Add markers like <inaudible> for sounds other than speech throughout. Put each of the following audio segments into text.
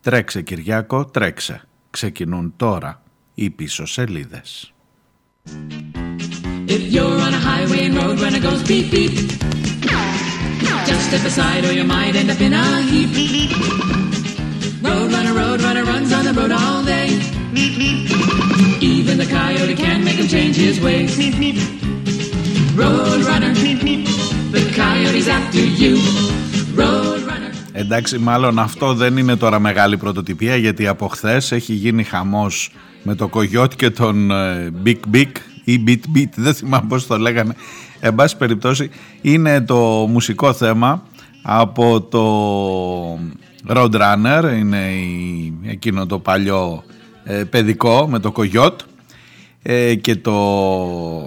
Τρέξε Κυριάκο, τρέξε. Ξεκινούν τώρα οι πίσω σελίδες. If you're on a highway and road when it goes beep beep Just step aside or you might end up in a heap Road runner, road runner runs on the road all day Even the coyote can't make him change his ways Road runner, the coyote's after you Road runner Εντάξει, μάλλον αυτό δεν είναι τώρα μεγάλη πρωτοτυπία γιατί από χθες έχει γίνει χαμός με το Κογιότ και τον Big Big ή Beat Beat, δεν θυμάμαι πώς το λέγανε. Εν πάση περιπτώσει είναι το μουσικό θέμα από το Roadrunner, είναι η, εκείνο το παλιό ε, παιδικό με το Κογιότ ε, και το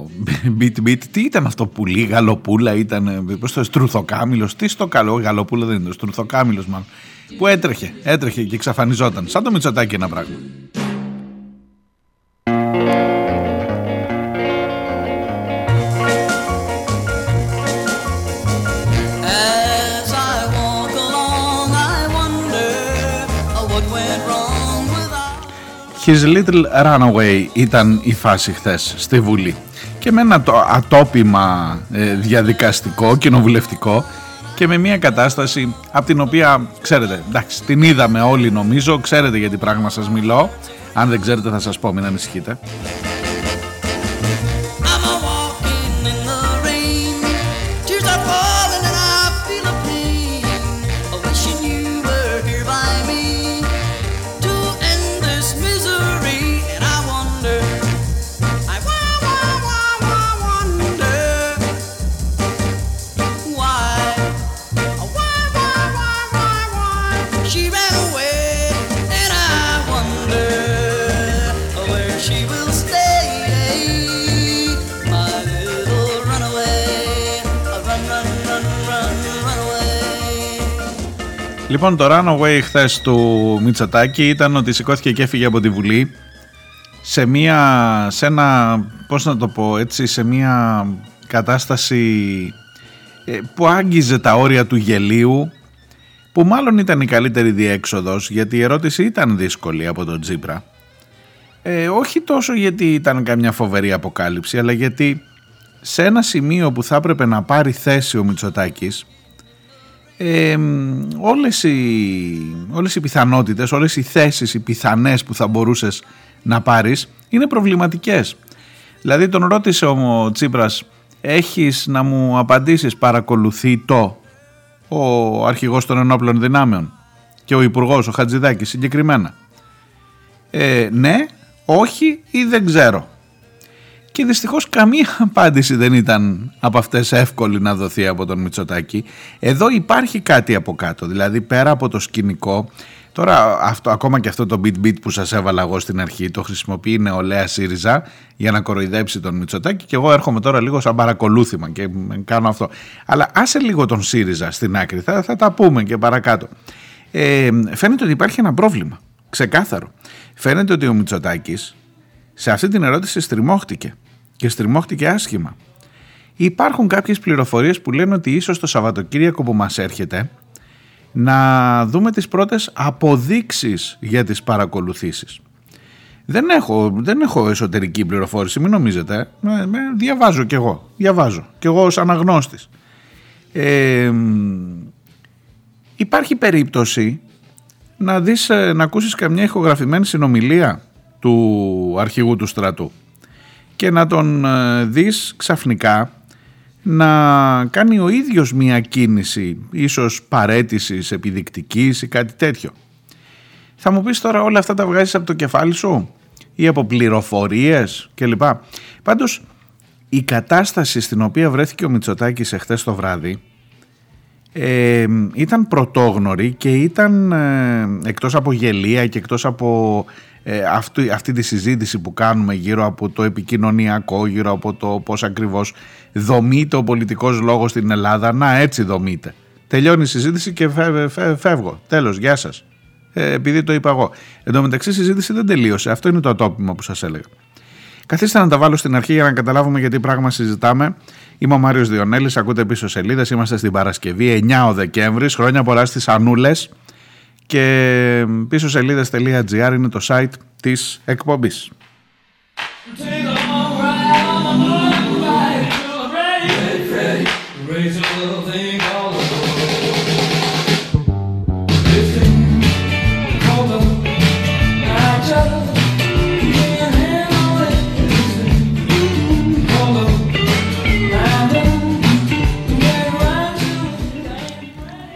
<laughs> Beat Beat, τι ήταν αυτό πουλί, γαλοπούλα ήταν, πώς το στρουθοκάμιλος, τι στο καλό, γαλοπούλα δεν είναι, στρουθοκάμιλος μάλλον, που έτρεχε, έτρεχε και εξαφανιζόταν, σαν το Μητσοτάκι ένα πράγμα. His Little Runaway ήταν η φάση χθες στη Βουλή. Και με ένα το ατόπιμα ε, διαδικαστικό, κοινοβουλευτικό και με μια κατάσταση από την οποία, ξέρετε, εντάξει, την είδαμε όλοι νομίζω, ξέρετε για τι πράγμα σας μιλώ, αν δεν ξέρετε θα σας πω, μην ανησυχείτε. Λοιπόν, το runaway χθες του Μητσοτάκη ήταν ότι σηκώθηκε και έφυγε από τη Βουλή σε μια, σε ένα, πώς να το πω έτσι, σε μια κατάσταση ε, που άγγιζε τα όρια του γελίου που μάλλον ήταν η καλύτερη διέξοδος γιατί η ερώτηση ήταν δύσκολη από τον Τζίπρα. Ε, όχι τόσο γιατί ήταν καμιά φοβερή αποκάλυψη αλλά γιατί σε ένα σημείο που θα έπρεπε να πάρει θέση ο Μητσοτάκης ε, όλες, οι, όλες οι πιθανότητες, όλες οι θέσεις, οι πιθανές που θα μπορούσες να πάρεις είναι προβληματικές. Δηλαδή τον ρώτησε ο Τσίπρας έχεις να μου απαντήσεις παρακολουθεί το ο αρχηγός των ενόπλων δυνάμεων και ο υπουργός ο Χατζηδάκης συγκεκριμένα; Ε, ναι, όχι ή δεν ξέρω και δυστυχώς καμία απάντηση δεν ήταν από αυτές εύκολη να δοθεί από τον Μητσοτάκη. Εδώ υπάρχει κάτι από κάτω, δηλαδή πέρα από το σκηνικό, τώρα αυτό, ακόμα και αυτό το beat beat που σας έβαλα εγώ στην αρχή, το χρησιμοποιεί η νεολαία ΣΥΡΙΖΑ για να κοροϊδέψει τον Μητσοτάκη και εγώ έρχομαι τώρα λίγο σαν παρακολούθημα και κάνω αυτό. Αλλά άσε λίγο τον ΣΥΡΙΖΑ στην άκρη, θα, θα τα πούμε και παρακάτω. Ε, φαίνεται ότι υπάρχει ένα πρόβλημα, ξεκάθαρο. Φαίνεται ότι ο Μητσοτάκης σε αυτή την ερώτηση στριμώχτηκε και στριμώχτηκε άσχημα. Υπάρχουν κάποιες πληροφορίες που λένε ότι ίσως το Σαββατοκύριακο που μας έρχεται να δούμε τις πρώτες αποδείξεις για τις παρακολουθήσεις. Δεν έχω, δεν έχω εσωτερική πληροφόρηση, μην νομίζετε. Με, με, διαβάζω κι εγώ. Διαβάζω. Κι εγώ ως αναγνώστης. Ε, υπάρχει περίπτωση να, δεις, ε, να ακούσεις καμιά ηχογραφημένη συνομιλία; Του αρχηγού του στρατού και να τον ε, δεις ξαφνικά να κάνει ο ίδιος μία κίνηση ίσως παρέτησης επιδεικτικής ή κάτι τέτοιο. Θα μου πεις τώρα όλα αυτά τα βγάζεις από το κεφάλι σου ή από πληροφορίες κλπ. Πάντως η κατάσταση στην οποία βρέθηκε ο Μητσοτάκης εχθές το βράδυ ε, ήταν πρωτόγνωρη και ήταν ε, εκτός από γελία και εκτός από ε, αυτή, αυτή τη συζήτηση που κάνουμε γύρω από το επικοινωνιακό, γύρω από το πώς ακριβώς δομείται ο πολιτικός λόγος στην Ελλάδα. Να έτσι δομείται. Τελειώνει η συζήτηση και φεύγω. Τέλος, γεια σας. Ε, επειδή το είπα εγώ. Εν τω μεταξύ η συζήτηση δεν τελείωσε. Αυτό είναι το ατόπιμα που σας έλεγα. Καθίστε να τα βάλω στην αρχή για να καταλάβουμε γιατί πράγμα συζητάμε. Είμαι ο Μάριος Διονέλης, ακούτε πίσω σελίδες, είμαστε στην Παρασκευή 9 ο Δεκέμβρης, χρόνια πολλά στις Ανούλες και πίσω σελίδες.gr είναι το site της εκπομπής.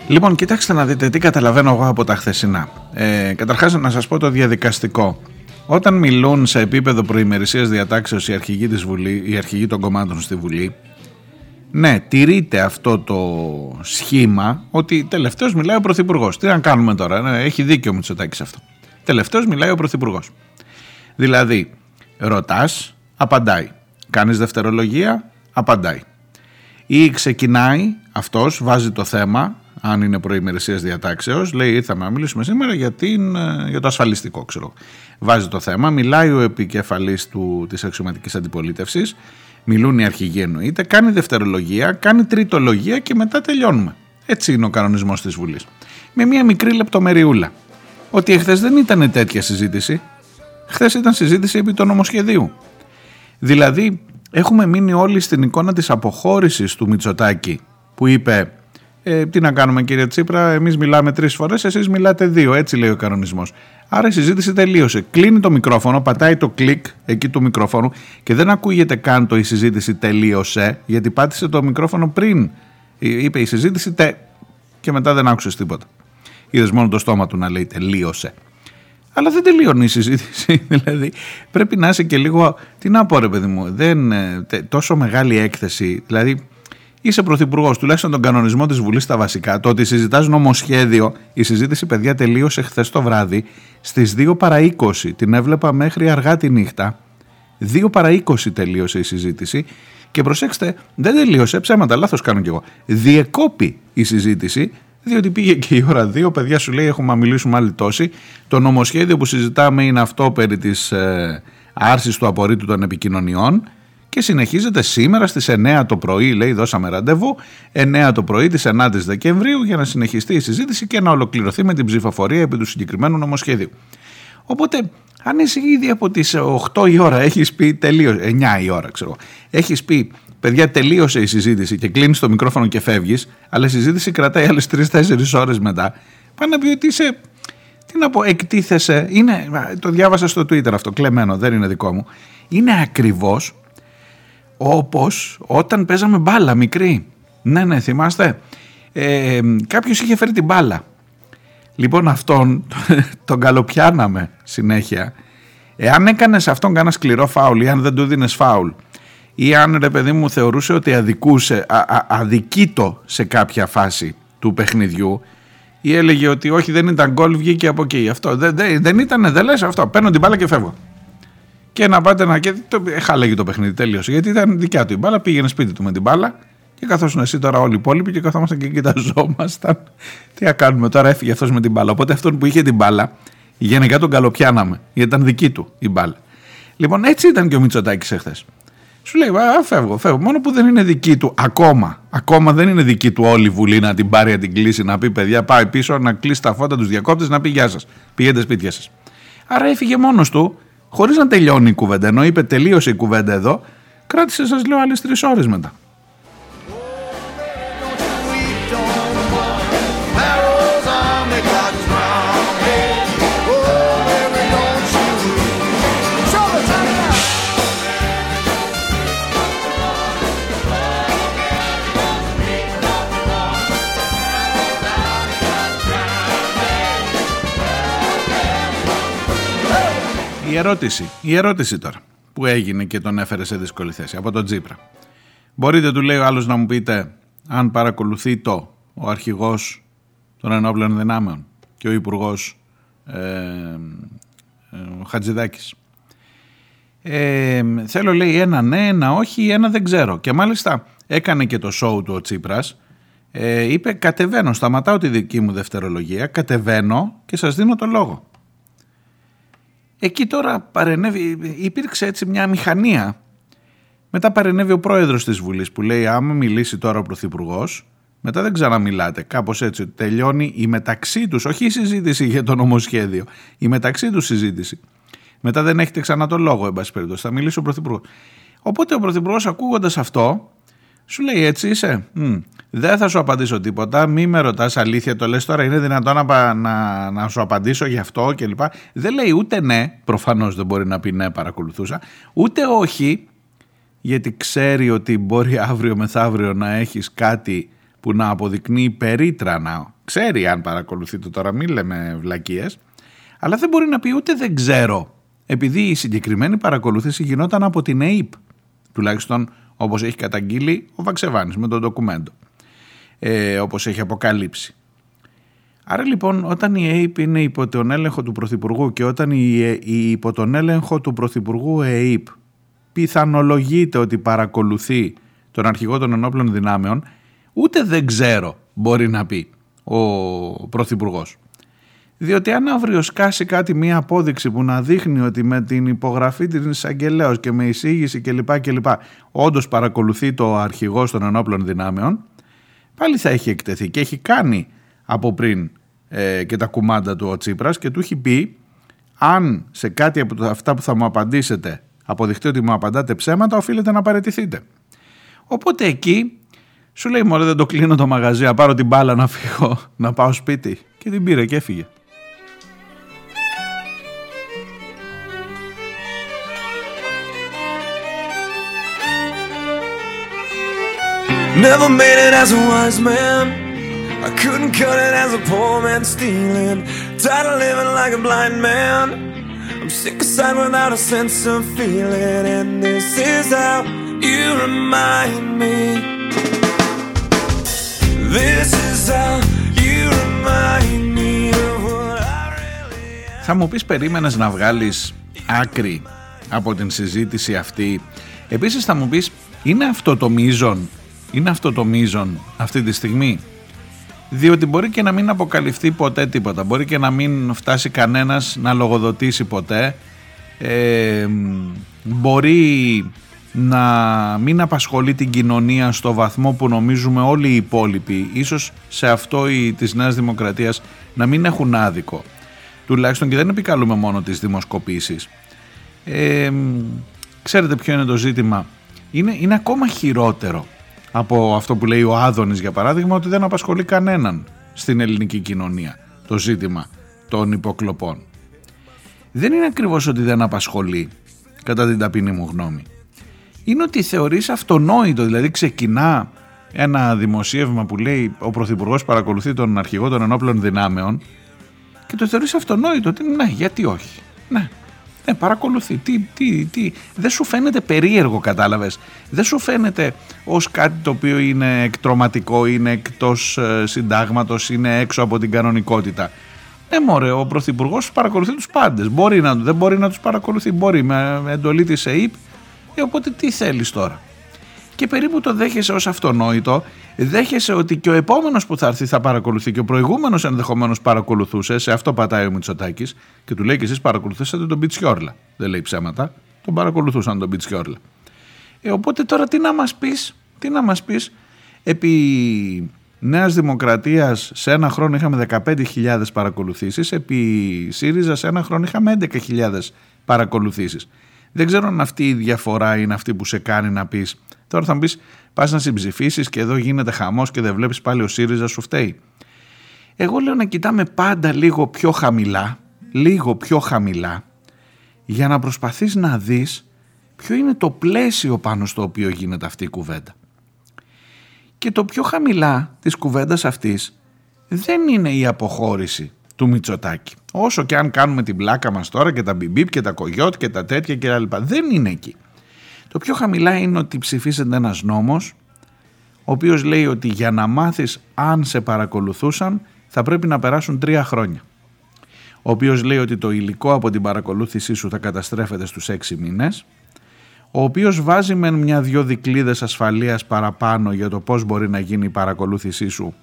Λοιπόν, κοιτάξτε να δείτε τι καταλαβαίνω εγώ από τα χθεσινά. Ε, καταρχάς να σας πω το διαδικαστικό. Όταν μιλούν σε επίπεδο προημερησίας διατάξεως οι αρχηγοί, της Βουλή, οι αρχηγοί των κομμάτων στη Βουλή, ναι, τηρείται αυτό το σχήμα ότι τελευταίος μιλάει ο Πρωθυπουργός. Τι να κάνουμε τώρα, ναι, έχει δίκιο ο Μητσοτάκης αυτό. Τελευταίος μιλάει ο Πρωθυπουργός. Δηλαδή, ρωτάς, απαντάει. Κάνεις δευτερολογία, απαντάει. Ή ξεκινάει αυτός, βάζει το θέμα, αν είναι προημερησίας διατάξεως, λέει ήρθαμε να μιλήσουμε σήμερα για, την, ε, για το ασφαλιστικό, ξέρω. Βάζει το θέμα, μιλάει ο επικεφαλής της αξιωματικής αντιπολίτευσης, μιλούν οι αρχηγοί εννοείται, κάνει δευτερολογία, κάνει τριτολογία και μετά τελειώνουμε. Έτσι είναι ο κανονισμός της Βουλής. Με μια μικρή λεπτομεριούλα. Ότι εχθές δεν ήταν τέτοια συζήτηση. Χθες ήταν συζήτηση επί του νομοσχεδίου. Δηλαδή, έχουμε μείνει όλοι στην εικόνα της αποχώρησης του Μητσοτάκη που είπε ε, τι να κάνουμε κύριε Τσίπρα, εμείς μιλάμε τρεις φορές, εσείς μιλάτε δύο. Έτσι λέει ο κανονισμός. Άρα η συζήτηση τελείωσε. Κλείνει το μικρόφωνο, πατάει το κλικ εκεί του μικρόφωνου και δεν ακούγεται καν το η συζήτηση τελείωσε, γιατί πάτησε το μικρόφωνο πριν. Είπε η συζήτηση τε. και μετά δεν άκουσες τίποτα. Είδες μόνο το στόμα του να λέει τελείωσε. Αλλά δεν τελειώνει η συζήτηση. <laughs> δηλαδή πρέπει να είσαι και λίγο. Τι να πω, ρε παιδί μου, δεν, ε, τόσο μεγάλη έκθεση. Δηλαδή Είσαι πρωθυπουργός, τουλάχιστον τον κανονισμό της Βουλής στα βασικά. Το ότι συζητάς νομοσχέδιο, η συζήτηση, παιδιά, τελείωσε χθες το βράδυ στις 2 παρα 20. Την έβλεπα μέχρι αργά τη νύχτα. 2 παρα 20 τελείωσε η συζήτηση. Και προσέξτε, δεν τελείωσε, ψέματα, λάθος κάνω κι εγώ. Διεκόπη η συζήτηση, διότι πήγε και η ώρα 2. Παιδιά σου λέει: Έχουμε να μιλήσουμε άλλοι τόσοι. Το νομοσχέδιο που συζητάμε είναι αυτό περί της ε, άρσης του απορρίτου των επικοινωνιών και συνεχίζεται σήμερα στις 9 το πρωί, λέει δώσαμε ραντεβού, 9 το πρωί της 9 η Δεκεμβρίου για να συνεχιστεί η συζήτηση και να ολοκληρωθεί με την ψηφοφορία επί του συγκεκριμένου νομοσχέδιου. Οπότε αν είσαι ήδη από τις 8 η ώρα έχεις πει τελείως, 9 η ώρα ξέρω, έχεις πει παιδιά τελείωσε η συζήτηση και κλείνεις το μικρόφωνο και φεύγεις, αλλά η συζήτηση κρατάει άλλες 3-4 ώρες μετά, πάνε να πει ότι είσαι τι να πω, εκτίθεσαι, είναι, το διάβασα στο Twitter αυτό, κλεμμένο, δεν είναι δικό μου, είναι ακριβώς όπως όταν παίζαμε μπάλα μικρή. Ναι, ναι, θυμάστε. Ε, κάποιος είχε φέρει την μπάλα. Λοιπόν αυτόν <laughs> τον καλοπιάναμε συνέχεια. Εάν έκανες αυτόν κάνα σκληρό φάουλ ή αν δεν του δίνεις φάουλ ή αν ρε παιδί μου θεωρούσε ότι αδικούσε, α, α, αδικείτο σε κάποια φάση του παιχνιδιού ή έλεγε ότι όχι δεν ήταν γκολ βγήκε από εκεί. Αυτό δεν, δεν, δεν ήταν, δεν λες αυτό. Παίρνω την μπάλα και φεύγω και να πάτε να. Και το, χάλαγε το παιχνίδι, τέλειωσε. Γιατί ήταν δικιά του η μπάλα, πήγαινε σπίτι του με την μπάλα. Και καθώς εσύ τώρα όλοι οι υπόλοιποι και καθόμασταν και κοιταζόμασταν. Τι να κάνουμε τώρα, έφυγε αυτός με την μπάλα. Οπότε αυτόν που είχε την μπάλα, γενικά τον καλοπιάναμε. Γιατί ήταν δική του η μπάλα. Λοιπόν, έτσι ήταν και ο Μητσοτάκης εχθές. Σου λέει, Α, φεύγω, φεύγω. Μόνο που δεν είναι δική του ακόμα. Ακόμα δεν είναι δική του όλη η Βουλή να την πάρει, να την κλείσει, να πει παιδιά, πάει πίσω, να κλείσει τα φώτα τους διακόπτες, να πει Γεια σας. Πηγαίνετε σπίτια σας. Άρα έφυγε μόνος του χωρίς να τελειώνει η κουβέντα. Ενώ είπε τελείωσε η κουβέντα εδώ, κράτησε, σας λέω, άλλες τρεις ώρες μετά. Η ερώτηση, η ερώτηση τώρα που έγινε και τον έφερε σε δύσκολη θέση από τον Τζίπρα. Μπορείτε, του λέει ο άλλος, να μου πείτε αν παρακολουθεί το ο αρχηγός των ενόπλων δυνάμεων και ο υπουργός ε, ε, Χατζηδάκης. Ε, θέλω λέει ένα ναι, ένα όχι, ένα δεν ξέρω. Και μάλιστα έκανε και το show του ο Τσίπρας. Ε, είπε κατεβαίνω, σταματάω τη δική μου δευτερολογία, κατεβαίνω και σας δίνω το λόγο. Εκεί τώρα παρενέβη, υπήρξε έτσι μια μηχανία. Μετά παρενέβη ο πρόεδρος της Βουλής που λέει άμα μιλήσει τώρα ο Πρωθυπουργός, Μετά δεν ξαναμιλάτε. Κάπως έτσι. Τελειώνει η μεταξύ τους, όχι η συζήτηση για το νομοσχέδιο, η μεταξύ τους συζήτηση. Μετά δεν έχετε ξανά το λόγο, εν πάση περιπτώσει. Θα μιλήσει ο Πρωθυπουργός. Οπότε ο Πρωθυπουργός, ακούγοντας αυτό, σου λέει έτσι είσαι. Μ, δεν θα σου απαντήσω τίποτα. Μη με ρωτάς αλήθεια. Το λες τώρα. Είναι δυνατόν να, να, να σου απαντήσω γι' αυτό κλπ. Δεν λέει ούτε ναι. Προφανώς δεν μπορεί να πει ναι, παρακολουθούσα. Ούτε όχι. Γιατί ξέρει ότι μπορεί αύριο μεθαύριο να έχεις κάτι που να αποδεικνύει περίτρανα. Ξέρει αν παρακολουθεί το τώρα. Μην λέμε βλακίες. Αλλά δεν μπορεί να πει ούτε δεν ξέρω. Επειδή η συγκεκριμένη παρακολούθηση γινόταν από την ΑΕΠ. Τουλάχιστον όπως έχει καταγγείλει ο Βαξεβάνης με το ντοκουμέντο, ε, όπως έχει αποκαλύψει. Άρα λοιπόν όταν η ΑΕΠ είναι υπό τον έλεγχο του Πρωθυπουργού και όταν η, η υπό τον έλεγχο του Πρωθυπουργού ΑΕΠ πιθανολογείται ότι παρακολουθεί τον αρχηγό των ενόπλων δυνάμεων, ούτε δεν ξέρω μπορεί να πει ο Πρωθυπουργός. Διότι αν αύριο σκάσει κάτι μία απόδειξη που να δείχνει ότι με την υπογραφή της εισαγγελέως και με εισήγηση κλπ. κλπ όντως παρακολουθεί το αρχηγό των ενόπλων δυνάμεων, πάλι θα έχει εκτεθεί και έχει κάνει από πριν ε, και τα κουμάντα του ο Τσίπρας και του έχει πει αν σε κάτι από αυτά που θα μου απαντήσετε αποδειχτεί ότι μου απαντάτε ψέματα οφείλετε να παραιτηθείτε. Οπότε εκεί σου λέει μωρέ δεν το κλείνω το μαγαζί να πάρω την μπάλα να φύγω να πάω σπίτι και την πήρε και έφυγε. Never made it as a wise man. I couldn't cut it as a poor man stealing. Tired of living like a blind man. I'm sick aside without a sense of feeling. And this is how you remind me. This is how you remind me of what I really am. Θα μου πεις περίμενες να βγάλεις άκρη από την συζήτηση αυτή. Επίσης θα μου πεις είναι αυτό το μείζον είναι αυτό το μείζον αυτή τη στιγμή; Διότι μπορεί και να μην αποκαλυφθεί ποτέ τίποτα. Μπορεί και να μην φτάσει κανένας να λογοδοτήσει ποτέ. Ε, μπορεί να μην απασχολεί την κοινωνία στο βαθμό που νομίζουμε όλοι οι υπόλοιποι. Ίσως σε αυτό οι, της Νέας Δημοκρατίας να μην έχουν άδικο. Τουλάχιστον και δεν επικαλούμε μόνο τις δημοσκοπήσεις. Ε, ξέρετε ποιο είναι το ζήτημα; Είναι, είναι ακόμα χειρότερο από αυτό που λέει ο Άδωνης για παράδειγμα ότι δεν απασχολεί κανέναν στην ελληνική κοινωνία το ζήτημα των υποκλοπών. Δεν είναι ακριβώς ότι δεν απασχολεί κατά την ταπεινή μου γνώμη. Είναι ότι θεωρείς αυτονόητο, δηλαδή ξεκινά ένα δημοσίευμα που λέει ο Πρωθυπουργός παρακολουθεί τον αρχηγό των ενόπλων δυνάμεων και το θεωρείς αυτονόητο ότι ναι γιατί όχι. Ναι, ναι, παρακολουθεί. Τι, τι, τι. Δεν σου φαίνεται περίεργο, κατάλαβες; Δεν σου φαίνεται ως κάτι το οποίο είναι εκτροματικό, είναι εκτός ε, συντάγματος, είναι έξω από την κανονικότητα; Ναι, μωρέ, ο Πρωθυπουργός παρακολουθεί τους πάντες. Μπορεί να, δεν μπορεί να τους παρακολουθεί. Μπορεί με εντολή της ΕΕΠ. Ε, οπότε τι θέλεις τώρα; Και περίπου το δέχεσαι ως αυτονόητο, δέχεσαι ότι και ο επόμενος που θα έρθει θα παρακολουθεί και ο προηγούμενος ενδεχομένως παρακολουθούσε, σε αυτό πατάει ο Μητσοτάκης και του λέει και εσείς παρακολουθήσατε τον Πιτσιόρλα. Δεν λέει ψέματα, τον παρακολουθούσαν τον Πιτσιόρλα. Ε, οπότε τώρα τι να μας πεις, τι να μας πεις, επί Νέας Δημοκρατίας σε ένα χρόνο είχαμε 15.000 παρακολουθήσεις, επί ΣΥΡΙΖΑ σε ένα χρόνο είχαμε 11.000 παρακολουθήσεις. Δεν ξέρω αν αυτή η διαφορά είναι αυτή που σε κάνει να πεις Τώρα θα μου πει, πας να συμψηφίσεις και εδώ γίνεται χαμός και δεν βλέπεις πάλι ο ΣΥΡΙΖΑ σου φταίει. Εγώ λέω να κοιτάμε πάντα λίγο πιο χαμηλά, λίγο πιο χαμηλά, για να προσπαθείς να δεις ποιο είναι το πλαίσιο πάνω στο οποίο γίνεται αυτή η κουβέντα. Και το πιο χαμηλά της κουβέντας αυτής δεν είναι η αποχώρηση του Μητσοτάκη. Όσο και αν κάνουμε την πλάκα μας τώρα και τα μπιμπίπ και τα κογιότ και τα τέτοια και άλλα δεν είναι εκεί. Το πιο χαμηλά είναι ότι ψηφίσεται ένας νόμος ο οποίος λέει ότι για να μάθεις αν σε παρακολουθούσαν θα πρέπει να περάσουν τρία χρόνια. Ο οποίος λέει ότι το υλικό από την παρακολούθησή σου θα καταστρέφεται στους έξι μήνες. Ο οποίος βάζει με μια-δυο δικλείδες ασφαλείας παραπάνω για το πώς μπορεί να γίνει η παρακολούθησή σου.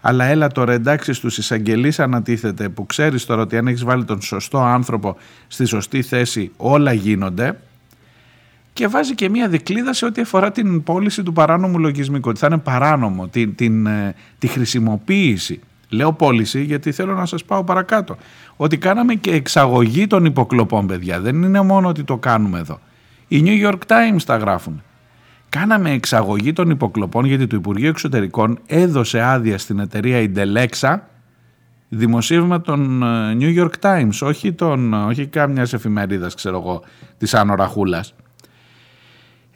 Αλλά έλα τώρα εντάξει στους εισαγγελείς ανατίθεται που ξέρεις τώρα ότι αν έχεις βάλει τον σωστό άνθρωπο στη σωστή θέση όλα γίνονται και βάζει και μία δικλίδα σε ό,τι αφορά την πώληση του παράνομου λογισμικού. Ότι θα είναι παράνομο την, την, ε, τη χρησιμοποίηση. Λέω πώληση γιατί θέλω να σας πάω παρακάτω. Ότι κάναμε και εξαγωγή των υποκλοπών παιδιά. Δεν είναι μόνο ότι το κάνουμε εδώ. Οι New York Times τα γράφουν. Κάναμε εξαγωγή των υποκλοπών γιατί το Υπουργείο Εξωτερικών έδωσε άδεια στην εταιρεία Indelexa δημοσίευμα των ε, New York Times, όχι, των, όχι κάμια εφημερίδας, ξέρω εγώ, της Άνω Ραχούλας.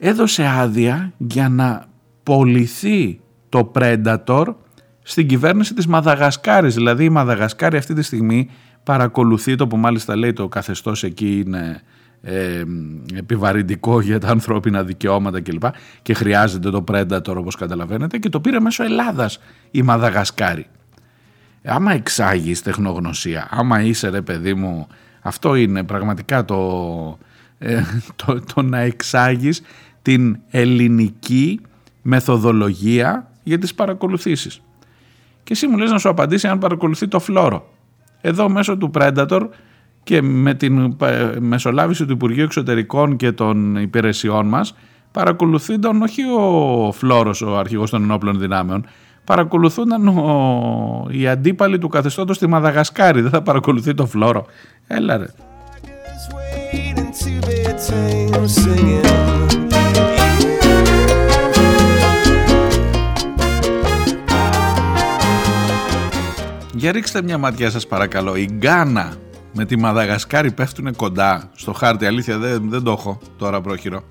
Έδωσε άδεια για να πολιθεί το Predator στην κυβέρνηση της Μαδαγασκάρης. Δηλαδή η Μαδαγασκάρη αυτή τη στιγμή παρακολουθεί το που μάλιστα λέει το καθεστώς εκεί είναι ε, επιβαρυντικό για τα ανθρώπινα δικαιώματα κλπ. Και χρειάζεται το Predator όπως καταλαβαίνετε και το πήρε μέσω Ελλάδας η Μαδαγασκάρη. Άμα εξάγεις τεχνογνωσία, άμα είσαι ρε παιδί μου, αυτό είναι πραγματικά το, ε, το, το να εξάγεις την ελληνική μεθοδολογία για τις παρακολουθήσεις. Και εσύ μου λες να σου απαντήσει αν παρακολουθεί το φλόρο. Εδώ μέσω του Predator και με την ε, μεσολάβηση του Υπουργείου Εξωτερικών και των υπηρεσιών μας παρακολουθεί τον όχι ο Φλόρος ο αρχηγός των ενόπλων δυνάμεων παρακολουθούνταν ο, οι αντίπαλοι του καθεστώτος στη Μαδαγασκάρη δεν θα παρακολουθεί το Φλόρο έλα ρε Για ρίξτε μια ματιά σας παρακαλώ. Η Γκάνα με τη Μαδαγασκάρη πέφτουν κοντά στο χάρτη. Αλήθεια δεν, δεν το έχω τώρα πρόχειρο.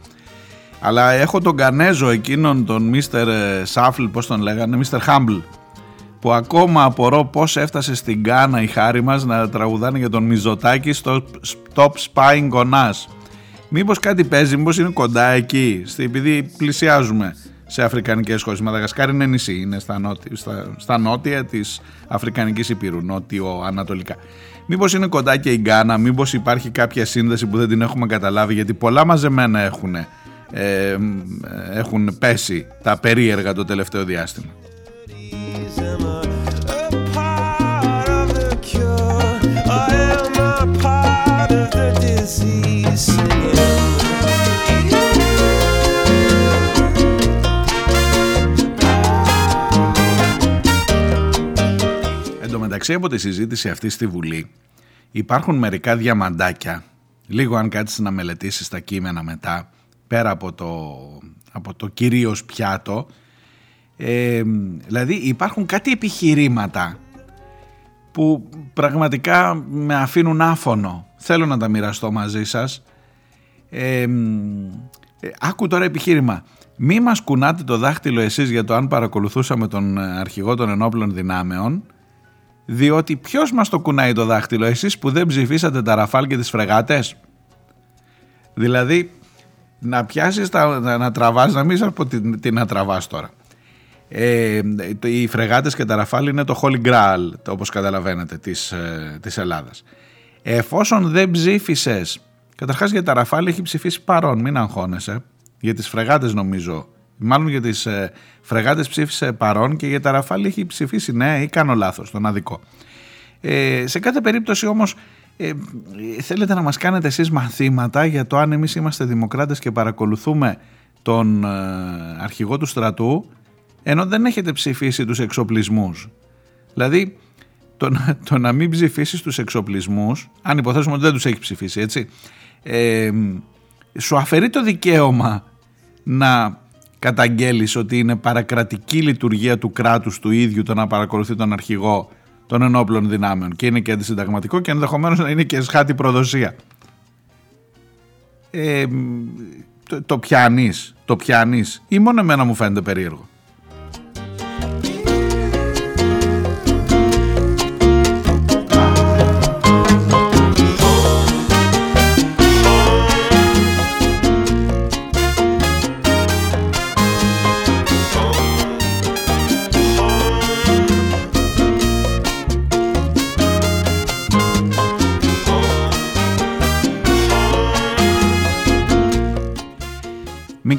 Αλλά έχω τον Κανέζο εκείνον τον Μίστερ Σάφλ, πώς τον λέγανε, Μίστερ Χάμπλ. Που ακόμα απορώ πώς έφτασε στην Γκάνα η χάρη μας να τραγουδάνε για τον Μιζωτάκη στο Stop Spying on Us. Μήπως κάτι παίζει, μήπως είναι κοντά εκεί, επειδή πλησιάζουμε σε αφρικανικές χώρες. Η Μαδαγασκάρη είναι νησί, είναι στα νότια, στα, στα νότια της Αφρικανικής Υπήρου, νότιο-ανατολικά. Μήπως είναι κοντά και η Γκάνα, μήπως υπάρχει κάποια σύνδεση που δεν την έχουμε καταλάβει, γιατί πολλά μαζεμένα έχουν, ε, έχουν πέσει τα περίεργα το τελευταίο διάστημα. Μεταξύ από τη συζήτηση αυτή στη Βουλή υπάρχουν μερικά διαμαντάκια, λίγο αν κάτσεις να μελετήσεις τα κείμενα μετά, πέρα από το, από το κυρίως πιάτο, ε, δηλαδή υπάρχουν κάτι επιχειρήματα που πραγματικά με αφήνουν άφωνο. Θέλω να τα μοιραστώ μαζί σας. Ε, άκου τώρα επιχείρημα. Μη μας κουνάτε το δάχτυλο εσείς για το αν παρακολουθούσαμε τον αρχηγό των ενόπλων δυνάμεων διότι ποιος μας το κουνάει το δάχτυλο, εσείς που δεν ψηφίσατε τα ραφάλ και τις φρεγάτες; Δηλαδή, να πιάσεις, τα, να, να τραβάς, να μην σας πω τι, τι να τραβάς τώρα. Ε, οι φρεγάτες και τα ραφάλ είναι το Holy Grail, όπως καταλαβαίνετε, της, ε, της Ελλάδας. Εφόσον δεν ψήφισες, καταρχάς για τα ραφάλ έχει ψηφίσει παρόν, μην αγχώνεσαι, για τις φρεγάτες νομίζω Μάλλον για τις ε, φρεγάτες ψήφισε παρόν και για τα ραφάλ έχει ψηφίσει ναι ή κάνω λάθος, τον αδικό. Ε, σε κάθε περίπτωση όμως ε, θέλετε να μας κάνετε εσείς μαθήματα για το αν εμείς είμαστε δημοκράτες και παρακολουθούμε τον ε, αρχηγό του στρατού ενώ δεν έχετε ψηφίσει τους εξοπλισμούς. Δηλαδή το, το να μην ψηφίσεις τους εξοπλισμούς, αν υποθέσουμε ότι δεν τους έχει ψηφίσει έτσι, ε, σου αφαιρεί το δικαίωμα να καταγγέλεις ότι είναι παρακρατική λειτουργία του κράτους του ίδιου το να παρακολουθεί τον αρχηγό των ενόπλων δυνάμεων και είναι και αντισυνταγματικό και ενδεχομένως να είναι και σχάτη προδοσία. Ε, το, το πιάνεις, το πιάνεις ή μόνο εμένα μου φαίνεται περίεργο.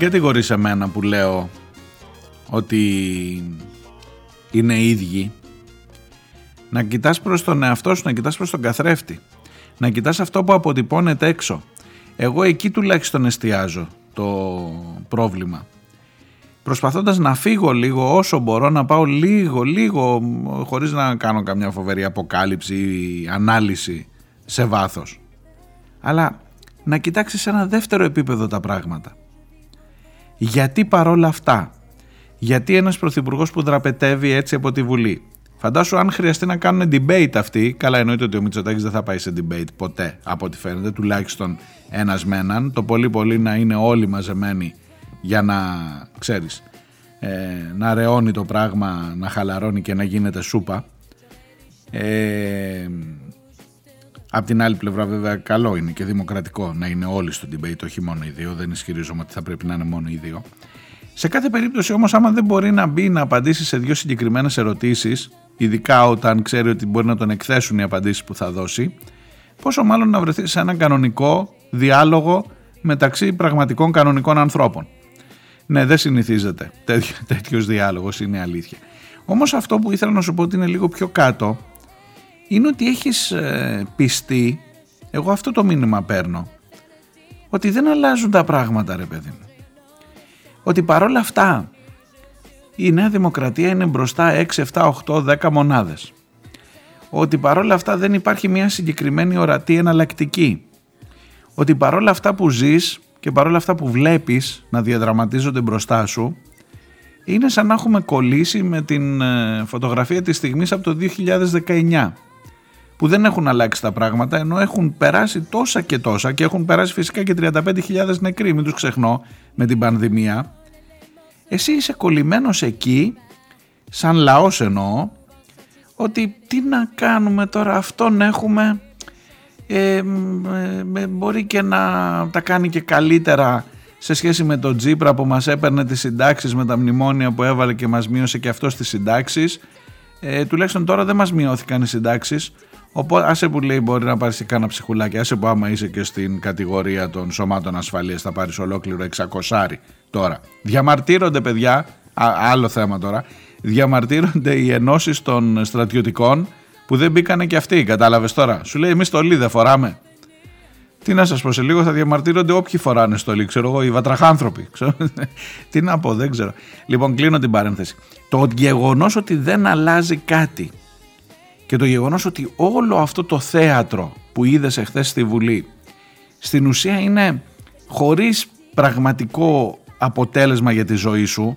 Κατηγορείς εμένα που λέω ότι είναι ίδιοι. Να κοιτάς προς τον εαυτό σου, να κοιτάς προς τον καθρέφτη. Να κοιτάς αυτό που αποτυπώνεται έξω. Εγώ εκεί τουλάχιστον εστιάζω. το πρόβλημα. Προσπαθώντας να φύγω λίγο όσο μπορώ να πάω λίγο λίγο χωρίς να κάνω καμιά φοβερή αποκάλυψη ή ανάλυση σε βάθος. Αλλά να κοιτάξεις σε ένα δεύτερο επίπεδο τα πράγματα. Γιατί παρόλα αυτά, γιατί ένας πρωθυπουργός που δραπετεύει έτσι από τη Βουλή, Φαντάσου αν χρειαστεί να κάνουν debate αυτοί, καλά εννοείται ότι ο Μητσοτάκης δεν θα πάει σε debate ποτέ από ό,τι φαίνεται, τουλάχιστον ένας με έναν, το πολύ πολύ να είναι όλοι μαζεμένοι για να, ξέρεις, ε, να ρεώνει το πράγμα, να χαλαρώνει και να γίνεται σούπα. Ε, Απ' την άλλη πλευρά βέβαια καλό είναι και δημοκρατικό να είναι όλοι στο debate, όχι μόνο οι δύο, δεν ισχυρίζομαι ότι θα πρέπει να είναι μόνο οι δύο. Σε κάθε περίπτωση όμως άμα δεν μπορεί να μπει να απαντήσει σε δύο συγκεκριμένες ερωτήσεις, ειδικά όταν ξέρει ότι μπορεί να τον εκθέσουν οι απαντήσεις που θα δώσει, πόσο μάλλον να βρεθεί σε έναν κανονικό διάλογο μεταξύ πραγματικών κανονικών ανθρώπων. Ναι, δεν συνηθίζεται τέτοιο διάλογος, είναι αλήθεια. Όμως αυτό που ήθελα να σου πω ότι είναι λίγο πιο κάτω είναι ότι έχεις ε, πιστεί, εγώ αυτό το μήνυμα παίρνω, ότι δεν αλλάζουν τα πράγματα ρε παιδί μου. Ότι παρόλα αυτά η Νέα Δημοκρατία είναι μπροστά 6, 7, 8, 10 μονάδες. Ότι παρόλα αυτά δεν υπάρχει μια συγκεκριμένη ορατή εναλλακτική. Ότι παρόλα αυτά που ζεις και παρόλα αυτά που βλέπεις να διαδραματίζονται μπροστά σου είναι σαν να έχουμε κολλήσει με την ε, φωτογραφία της στιγμής από το 2019 που δεν έχουν αλλάξει τα πράγματα ενώ έχουν περάσει τόσα και τόσα και έχουν περάσει φυσικά και 35.000 νεκροί, μην τους ξεχνώ, με την πανδημία. Εσύ είσαι κολλημένος εκεί, σαν λαός εννοώ, ότι τι να κάνουμε τώρα, αυτόν έχουμε, ε, ε, μπορεί και να τα κάνει και καλύτερα σε σχέση με τον Τζίπρα που μας έπαιρνε τις συντάξεις με τα μνημόνια που έβαλε και μας μείωσε και αυτός τις συντάξεις. Ε, τουλάχιστον τώρα δεν μας μειώθηκαν οι συντάξεις Οπότε, άσε που λέει μπορεί να πάρεις κάνα ψυχουλάκι, άσε που άμα είσαι και στην κατηγορία των σωμάτων ασφαλείας θα πάρεις ολόκληρο 600 τώρα. Διαμαρτύρονται, παιδιά, άλλο θέμα τώρα. Διαμαρτύρονται οι ενώσεις των στρατιωτικών που δεν μπήκανε και αυτοί, κατάλαβες τώρα. Σου λέει, εμείς στολή δεν φοράμε. Τι να σας πω, σε λίγο θα διαμαρτύρονται όποιοι φοράνε στολή, ξέρω εγώ, οι βατραχάνθρωποι. <laughs> Τι να πω, δεν ξέρω. Λοιπόν, κλείνω την παρένθεση. Το γεγονός ότι δεν αλλάζει κάτι και το γεγονός ότι όλο αυτό το θέατρο που είδες εχθές στη Βουλή στην ουσία είναι χωρίς πραγματικό αποτέλεσμα για τη ζωή σου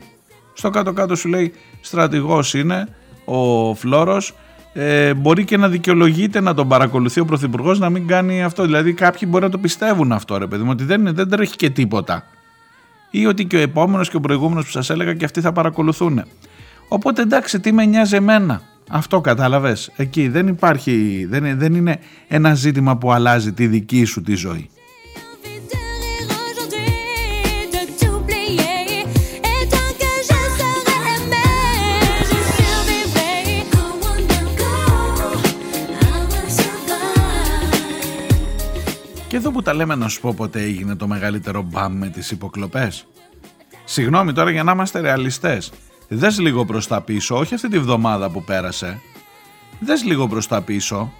στο κάτω κάτω σου λέει στρατηγός είναι ο Φλόρος ε, μπορεί και να δικαιολογείται να τον παρακολουθεί ο Πρωθυπουργός να μην κάνει αυτό. Δηλαδή, κάποιοι μπορεί να το πιστεύουν αυτό, ρε παιδί μου, ότι δεν, δεν τρέχει και τίποτα. Ή ότι και ο επόμενος και ο προηγούμενος που σας έλεγα και αυτοί θα παρακολουθούν. Οπότε εντάξει, τι με νοιάζει εμένα. Αυτό κατάλαβες. Εκεί δεν υπάρχει, δεν, δεν είναι ένα ζήτημα που αλλάζει τη δική σου τη ζωή. Και εδώ που τα λέμε να σου πω ποτέ έγινε το μεγαλύτερο μπαμ με τις υποκλοπές. Συγγνώμη τώρα για να είμαστε ρεαλιστές. Δες λίγο προς τα πίσω, όχι αυτή τη βδομάδα που πέρασε. Δες λίγο προς τα πίσω.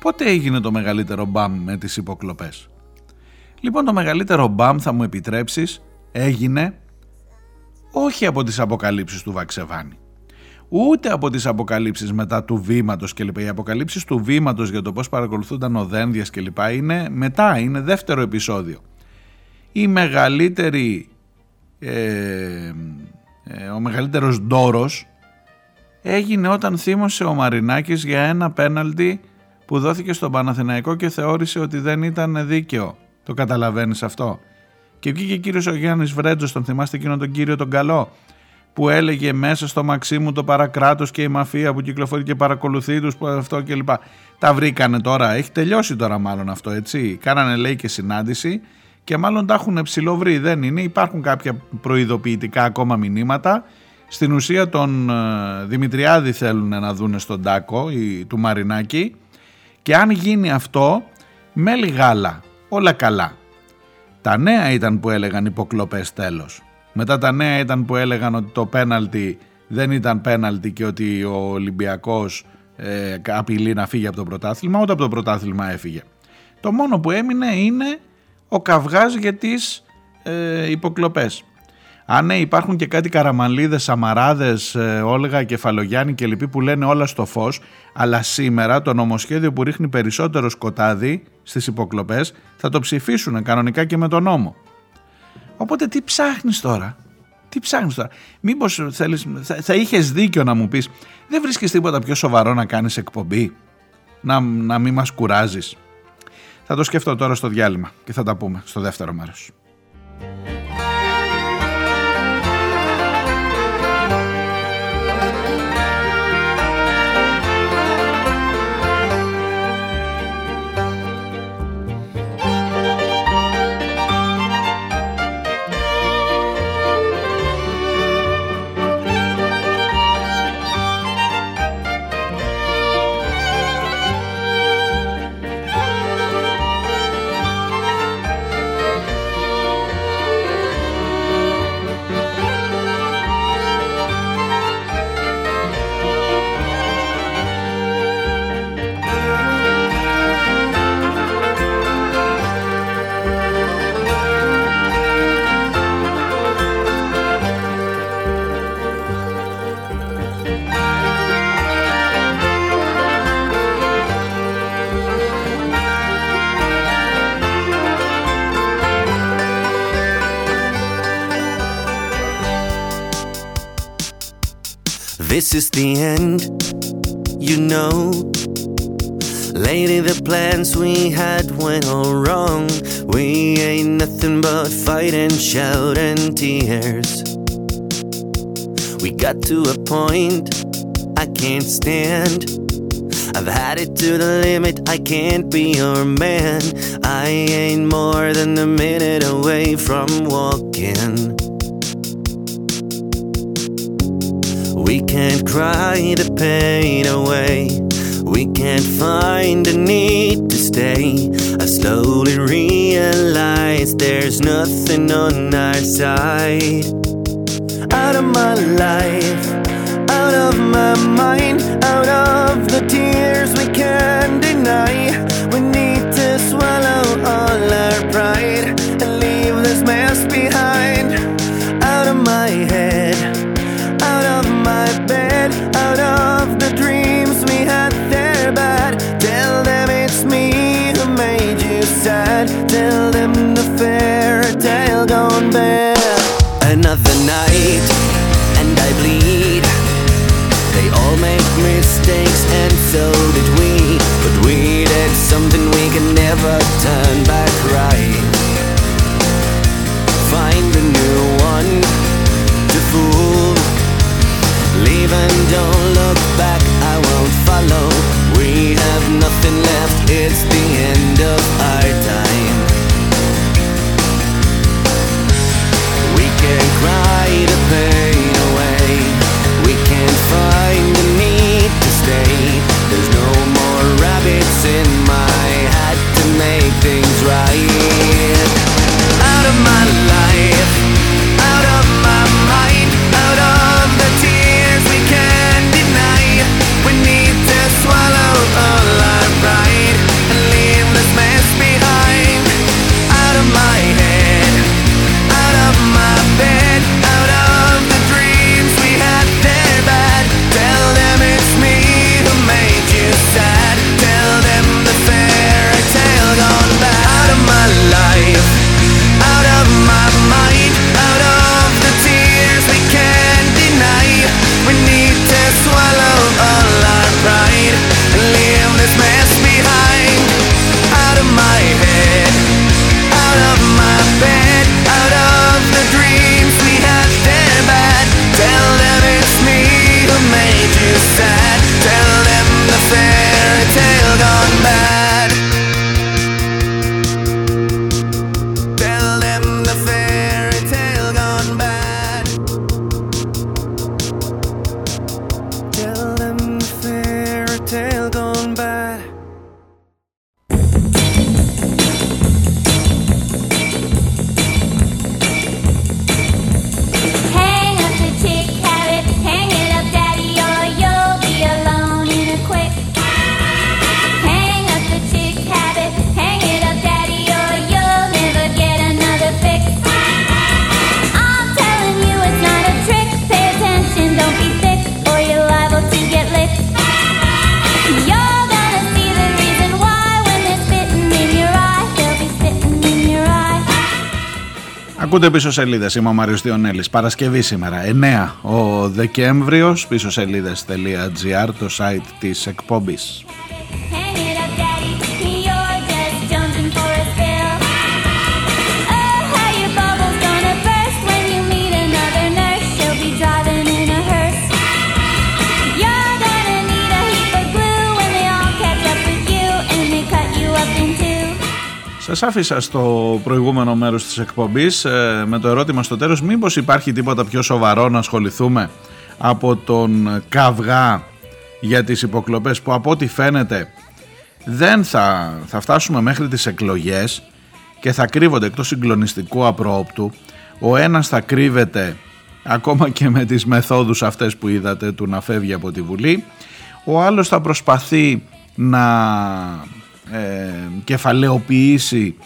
Πότε έγινε το μεγαλύτερο μπαμ με τις υποκλοπές; Λοιπόν το μεγαλύτερο μπαμ θα μου επιτρέψεις έγινε όχι από τις αποκαλύψεις του Βαξεβάνη. Ούτε από τις αποκαλύψεις μετά του βήματος κλπ. Οι αποκαλύψεις του βήματος για το πώς παρακολουθούνταν ο Δένδιας κλπ. είναι μετά, είναι δεύτερο επεισόδιο. Η μεγαλύτερη ε, ε, ο μεγαλύτερος ντόρος έγινε όταν θύμωσε ο Μαρινάκης για ένα πέναλτι που δόθηκε στον Παναθηναϊκό και θεώρησε ότι δεν ήταν δίκαιο. Το καταλαβαίνεις αυτό; Και βγήκε ο κύριος ο Γιάννης Βρέτζος, τον θυμάστε εκείνον τον κύριο τον καλό, που έλεγε μέσα στο Μαξίμου το παρακράτος και η μαφία που κυκλοφορεί και παρακολουθεί τους αυτό κλπ. Τα βρήκανε τώρα, έχει τελειώσει τώρα μάλλον αυτό έτσι. Κάνανε λέει και συνάντηση και μάλλον τα έχουν ψηλοβρει, δεν είναι. Υπάρχουν κάποια προειδοποιητικά ακόμα μηνύματα. Στην ουσία τον ε, Δημητριάδη θέλουν να δούνε στον Τάκο ή του Μαρινάκη και αν γίνει αυτό με λιγάλα, όλα καλά. Τα νέα ήταν που έλεγαν υποκλοπές τέλος. Μετά τα νέα ήταν που έλεγαν ότι το πέναλτι δεν ήταν πέναλτι και ότι ο Ολυμπιακός ε, απειλεί να φύγει από το πρωτάθλημα, ούτε από το πρωτάθλημα έφυγε. Το μόνο που έμεινε είναι ο καυγάς για τις ε, υποκλοπές. Αν ναι, υπάρχουν και κάτι καραμαλίδες, σαμαράδες, ε, Όλγα, Κεφαλογιάννη και λοιποί που λένε όλα στο φως, αλλά σήμερα το νομοσχέδιο που ρίχνει περισσότερο σκοτάδι στις υποκλοπές θα το ψηφίσουν κανονικά και με τον νόμο. Οπότε τι ψάχνεις τώρα, τι ψάχνεις τώρα; Μήπως θέλεις, θα, θα είχες δίκιο να μου πεις δεν βρίσκεις τίποτα πιο σοβαρό να κάνεις εκπομπή, να, να μην μας κουράζεις; Θα το σκεφτώ τώρα στο διάλειμμα και θα τα πούμε στο δεύτερο μέρος. This is the end, you know. Lady, the plans we had went all wrong. We ain't nothing but fight and shout and tears. We got to a point I can't stand. I've had it to the limit, I can't be your man. I ain't more than a minute away from walking. We can't cry the pain away. We can't find the need to stay. I slowly realize there's nothing on our side. Out of my life, out of my mind, out of the tears we can't deny. We need to swallow all our pride Ακούτε πίσω σελίδες. Είμαι ο Μάριος Διονέλης. Παρασκευή σήμερα, 9 ο Δεκέμβριος. Πίσω σελίδε.gr, το site της εκπομπής. Σας άφησα στο προηγούμενο μέρος της εκπομπής ε, με το ερώτημα στο τέλος μήπως υπάρχει τίποτα πιο σοβαρό να ασχοληθούμε από τον καυγά για τις υποκλοπές που από ό,τι φαίνεται δεν θα, θα φτάσουμε μέχρι τις εκλογές και θα κρύβονται εκτός συγκλονιστικού απρόοπτου ο ένας θα κρύβεται ακόμα και με τις μεθόδους αυτές που είδατε του να φεύγει από τη Βουλή. Ο άλλος θα προσπαθεί να ε, κεφαλαιοποιήσει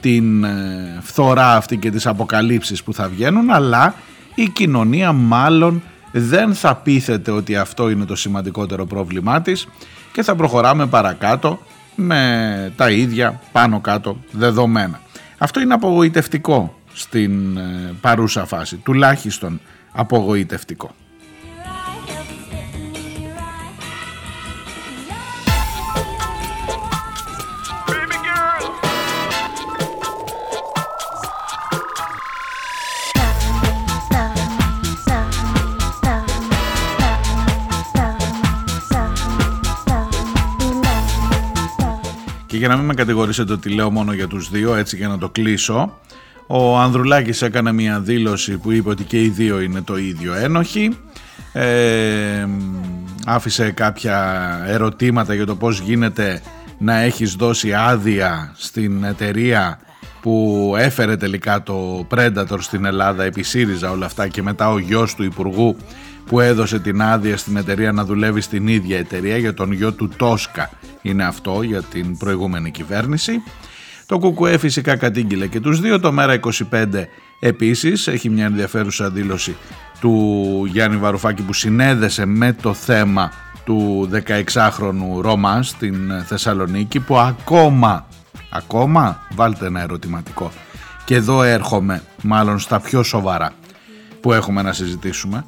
την ε, φθορά αυτή και τις αποκαλύψεις που θα βγαίνουν αλλά η κοινωνία μάλλον δεν θα πείθεται ότι αυτό είναι το σημαντικότερο πρόβλημά της και θα προχωράμε παρακάτω με τα ίδια πάνω κάτω δεδομένα. Αυτό είναι απογοητευτικό στην ε, παρούσα φάση, τουλάχιστον απογοητευτικό. Για να μην με κατηγορήσετε ότι λέω μόνο για τους δύο, έτσι για να το κλείσω, ο Ανδρουλάκης έκανε μια δήλωση που είπε ότι και οι δύο είναι το ίδιο ένοχοι. Ε, άφησε κάποια ερωτήματα για το πώς γίνεται να έχεις δώσει άδεια στην εταιρεία που έφερε τελικά το Predator στην Ελλάδα επί ΣΥΡΙΖΑ όλα αυτά και μετά ο γιος του Υπουργού που έδωσε την άδεια στην εταιρεία να δουλεύει στην ίδια εταιρεία για τον γιο του Τόσκα είναι αυτό για την προηγούμενη κυβέρνηση. Το ΚΚΕ φυσικά κατήγγειλε και τους δύο. Το ΜΕΡΑ25 επίσης έχει μια ενδιαφέρουσα δήλωση του Γιάννη Βαρουφάκη που συνέδεσε με το θέμα του 16χρονου Ρώμα στην Θεσσαλονίκη που ακόμα, ακόμα βάλτε ένα ερωτηματικό και εδώ έρχομαι μάλλον στα πιο σοβαρά που έχουμε να συζητήσουμε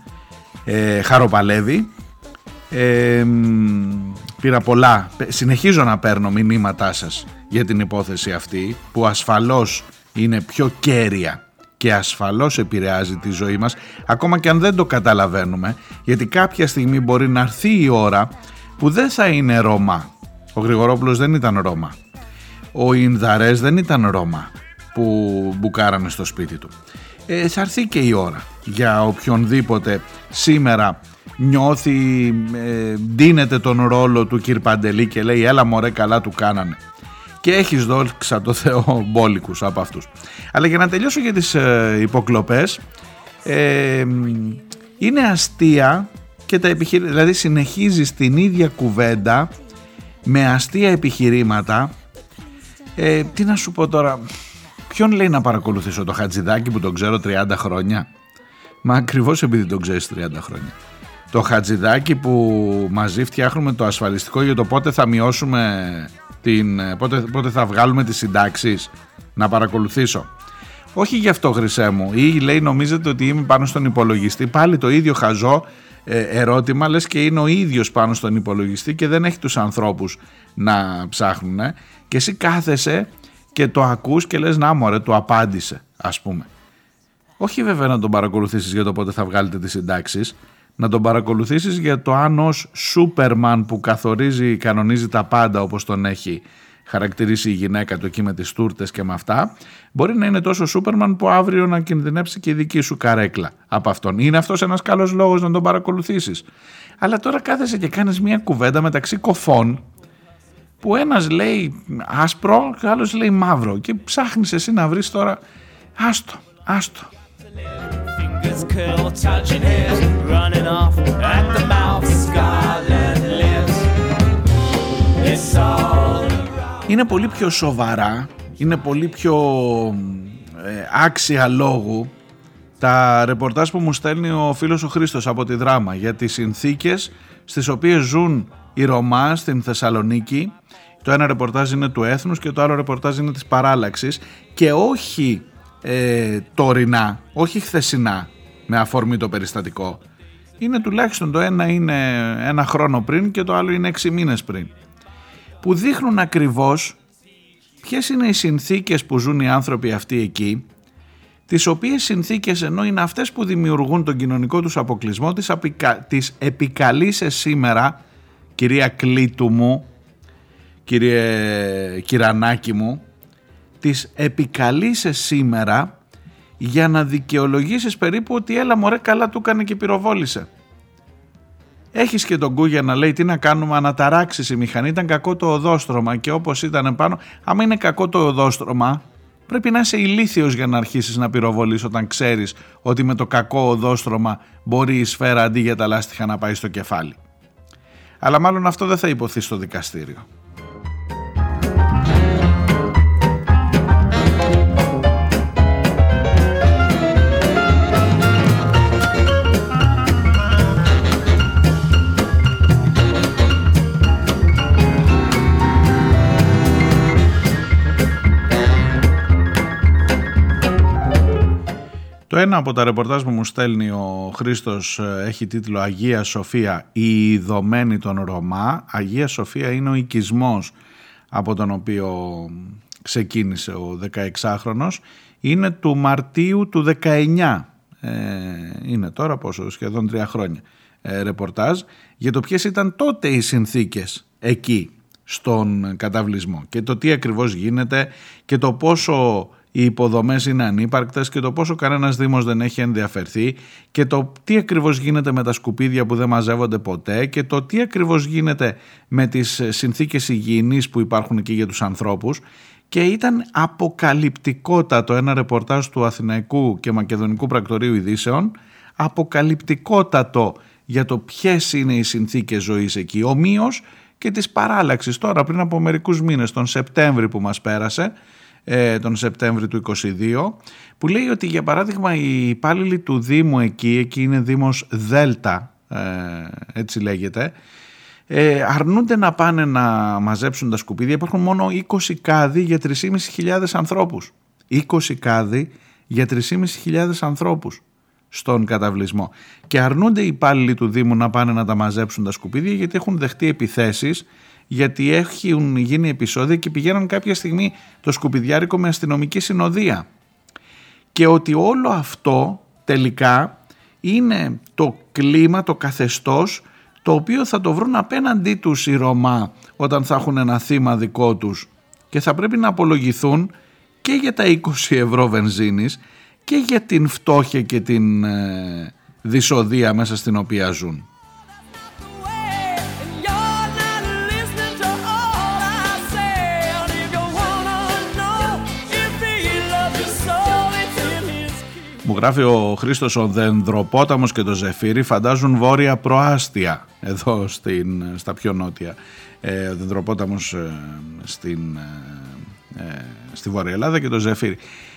ε, χαροπαλεύει ε, πήρα πολλά. Συνεχίζω να παίρνω μηνύματά σας για την υπόθεση αυτή που ασφαλώς είναι πιο κέρια και ασφαλώς επηρεάζει τη ζωή μας ακόμα και αν δεν το καταλαβαίνουμε γιατί κάποια στιγμή μπορεί να έρθει η ώρα που δεν θα είναι Ρώμα. Ο Γρηγορόπουλος δεν ήταν Ρώμα. Ο Ινδαρές δεν ήταν Ρώμα που μπουκάρανε στο σπίτι του ε, θα έρθει και η ώρα. Για οποιονδήποτε σήμερα νιώθει, ε, δίνεται τον ρόλο του κύρ Παντελή και λέει έλα μωρέ καλά του κάνανε και έχεις δόξα το Θεό μπόλικους από αυτούς. Αλλά για να τελειώσω για τις ε, υποκλοπές ε, είναι αστεία και τα επιχειρήματα, δηλαδή συνεχίζει την ίδια κουβέντα με αστεία επιχειρήματα. Ε, τι να σου πω τώρα ποιον λέει να παρακολουθήσω το Χατζηδάκι που τον ξέρω 30 χρόνια; Μα ακριβώς επειδή τον ξέρεις 30 χρόνια. Το Χατζηδάκι που μαζί φτιάχνουμε το ασφαλιστικό για το πότε θα μειώσουμε την, πότε, πότε θα βγάλουμε τις συντάξεις να παρακολουθήσω. Όχι γι' αυτό χρυσέ μου. Ή λέει νομίζετε ότι είμαι πάνω στον υπολογιστή. Πάλι το ίδιο χαζό ε, ερώτημα λες και είναι ο ίδιος πάνω στον υπολογιστή και δεν έχει τους ανθρώπους να ψάχνουν και εσύ κάθεσαι και το ακούς και λες να μωρέ το απάντησε ας πούμε. Όχι βέβαια να τον παρακολουθήσεις για το πότε θα βγάλετε τις συντάξεις να τον παρακολουθήσεις για το αν ως Σούπερμαν που καθορίζει, κανονίζει τα πάντα όπως τον έχει χαρακτηρίσει η γυναίκα του εκεί με τις τούρτες και με αυτά, μπορεί να είναι τόσο Σούπερμαν που αύριο να κινδυνεύσει και η δική σου καρέκλα από αυτόν. Είναι αυτός ένας καλός λόγος να τον παρακολουθήσεις. Αλλά τώρα κάθεσαι και κάνεις μια κουβέντα μεταξύ κοφών που ένας λέει άσπρο και άλλος λέει μαύρο και ψάχνεις εσύ να βρεις τώρα άστο, άστο. Είναι πολύ πιο σοβαρά, είναι πολύ πιο ε, άξια λόγου τα ρεπορτάζ που μου στέλνει ο φίλος ο Χρήστος από τη Δράμα για τις συνθήκες στις οποίες ζουν οι Ρωμά στην Θεσσαλονίκη. Το ένα ρεπορτάζ είναι του Έθνους και το άλλο ρεπορτάζ είναι της Παράλλαξης και όχι ε, τωρινά, όχι χθεσινά με αφορμή το περιστατικό. Είναι τουλάχιστον το ένα είναι ένα χρόνο πριν και το άλλο είναι έξι μήνες πριν. Που δείχνουν ακριβώς ποιες είναι οι συνθήκες που ζουν οι άνθρωποι αυτοί εκεί, τις οποίες συνθήκες ενώ είναι αυτές που δημιουργούν τον κοινωνικό τους αποκλεισμό, τις, απικα... τις επικαλείσαι σήμερα, κυρία Κλήτου μου, κύριε Κυρανάκη μου, τις επικαλείσαι σήμερα για να δικαιολογήσεις περίπου ότι έλα μωρέ καλά του έκανε και πυροβόλησε. Έχεις και τον Κούγια να λέει τι να κάνουμε αναταράξεις η μηχανή ήταν κακό το οδόστρωμα και όπως ήταν πάνω άμα είναι κακό το οδόστρωμα πρέπει να είσαι ηλίθιος για να αρχίσεις να πυροβολείς όταν ξέρεις ότι με το κακό οδόστρωμα μπορεί η σφαίρα αντί για τα λάστιχα να πάει στο κεφάλι. Αλλά μάλλον αυτό δεν θα υποθεί στο δικαστήριο. Το ένα από τα ρεπορτάζ που μου στέλνει ο Χρήστος ε, έχει τίτλο Αγία Σοφία, η ειδωμένη των Ρωμά. Αγία Σοφία είναι ο οικισμός από τον οποίο ξεκίνησε ο 16χρονος. Είναι του Μαρτίου του 19. Ε, είναι τώρα πόσο, σχεδόν τρία χρόνια ε, ρεπορτάζ για το ποιες ήταν τότε οι συνθήκες εκεί στον καταβλισμό και το τι ακριβώς γίνεται και το πόσο οι υποδομές είναι ανύπαρκτες και το πόσο κανένας Δήμος δεν έχει ενδιαφερθεί και το τι ακριβώς γίνεται με τα σκουπίδια που δεν μαζεύονται ποτέ και το τι ακριβώς γίνεται με τις συνθήκες υγιεινής που υπάρχουν εκεί για τους ανθρώπους. Και ήταν αποκαλυπτικότατο ένα ρεπορτάζ του Αθηναϊκού και Μακεδονικού Πρακτορείου Ειδήσεων αποκαλυπτικότατο για το ποιες είναι οι συνθήκες ζωής εκεί ομοίως και της παράλλαξης τώρα πριν από μερικούς μήνες τον Σεπτέμβρη που μας πέρασε ε, τον Σεπτέμβρη του 2022 που λέει ότι για παράδειγμα οι υπάλληλοι του Δήμου εκεί, εκεί είναι Δήμος Δέλτα ε, έτσι λέγεται ε, αρνούνται να πάνε να μαζέψουν τα σκουπίδια. Υπάρχουν μόνο 20 κάδοι για 3.500 ανθρώπους. 20 κάδοι για 3.500 ανθρώπους στον καταβλισμό. Και αρνούνται οι υπάλληλοι του Δήμου να πάνε να τα μαζέψουν τα σκουπίδια γιατί έχουν δεχτεί επιθέσεις γιατί έχουν γίνει επεισόδια και πηγαίναν κάποια στιγμή το σκουπιδιάρικο με αστυνομική συνοδεία. Και ότι όλο αυτό τελικά είναι το κλίμα, το καθεστώς το οποίο θα το βρουν απέναντί τους οι Ρωμά όταν θα έχουν ένα θύμα δικό τους και θα πρέπει να απολογηθούν και για τα 20 ευρώ βενζίνης και για την φτώχεια και την ε, δυσοδεία μέσα στην οποία ζουν. Μου γράφει ο Χρήστος ο Δενδροπόταμος και το Ζεφύρι φαντάζουν βόρεια προάστια εδώ στην, στα πιο νότια. Ε, ο Δενδροπόταμος ε, στην, ε, ε, στη Βόρεια Ελλάδα και το Ζεφύρι.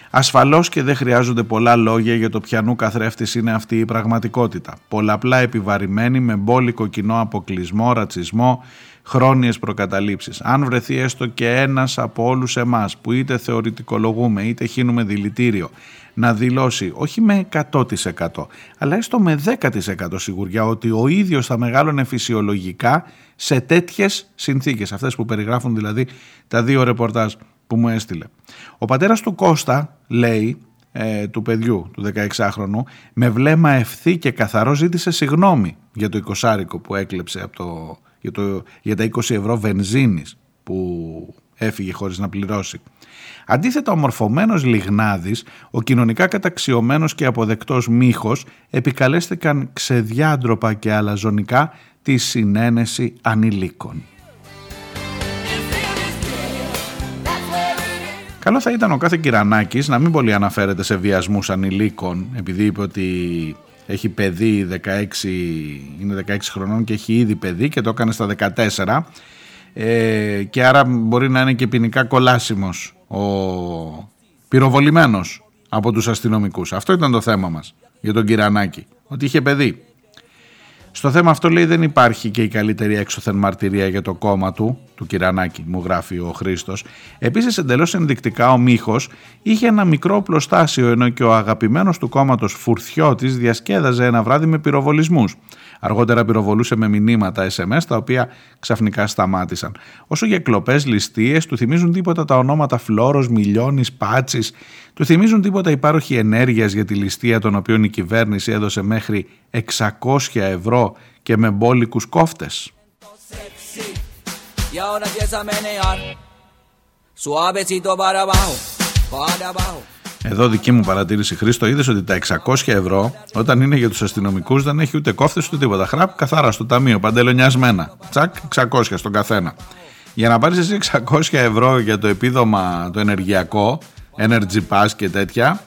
Ασφαλώς και δεν χρειάζονται πολλά λόγια για το πιανού καθρέφτης είναι αυτή η πραγματικότητα. Πολλαπλά επιβαρημένη με μπόλικο κοινό αποκλεισμό, ρατσισμό, χρόνιες προκαταλήψεις. Αν βρεθεί έστω και ένας από όλους εμάς που είτε θεωρητικολογούμε είτε χύνουμε δηλητήριο να δηλώσει όχι με 100% αλλά έστω με 10% σιγουριά ότι ο ίδιος θα μεγάλωνε φυσιολογικά σε τέτοιες συνθήκες, αυτές που περιγράφουν δηλαδή τα δύο ρεπορτάζ που μου έστειλε. Ο πατέρας του Κώστα λέει ε, του παιδιού, του 16χρονου, με βλέμμα ευθύ και καθαρό ζήτησε συγνώμη για το 20 που έκλεψε από το, για, το, για τα 20 ευρώ βενζίνης που έφυγε χωρίς να πληρώσει. Αντίθετα, ο μορφωμένος Λιγνάδης, ο κοινωνικά καταξιωμένος και αποδεκτός Μίχος, επικαλέστηκαν ξεδιάντροπα και αλαζονικά τη συνένεση ανηλίκων. Καλό θα ήταν ο κάθε Κυρανάκης να μην πολύ αναφέρεται σε βιασμούς ανηλίκων, επειδή είπε ότι έχει παιδί 16, είναι 16 χρονών και έχει ήδη παιδί και το έκανε στα 14 ε, και άρα μπορεί να είναι και ποινικά κολάσιμος ο πυροβολημένος από τους αστυνομικούς. Αυτό ήταν το θέμα μας για τον Κυρανάκη, ότι είχε παιδί. Στο θέμα αυτό λέει δεν υπάρχει και η καλύτερη έξωθεν μαρτυρία για το κόμμα του, του του Κυρανάκη, μου γράφει ο Χρήστος. Επίσης, εντελώς ενδεικτικά, ο Μίχος είχε ένα μικρό πλωστάσιο, ενώ και ο αγαπημένος του κόμματος Φουρθιώτης διασκέδαζε ένα βράδυ με πυροβολισμούς. Αργότερα πυροβολούσε με μηνύματα SMS τα οποία ξαφνικά σταμάτησαν. Όσο για κλοπέ, ληστείες, του θυμίζουν τίποτα τα ονόματα Φλόρο, Μιλιώνης, Πάτσης, του θυμίζουν τίποτα υπάροχη ενέργειας για τη ληστεία των οποίων η κυβέρνηση έδωσε μέχρι 600 ευρώ και με μπόλικους κόφτες. Εδώ δική μου παρατήρηση Χρήστο, είδες ότι τα 600 ευρώ όταν είναι για τους αστυνομικούς δεν έχει ούτε κόφτες ούτε τίποτα. Χραπ καθαρά στο ταμείο, παντελονιασμένα. Τσακ, 600 στον καθένα. Για να πάρεις εσύ 600 ευρώ για το επίδομα το ενεργειακό, energy pass και τέτοια,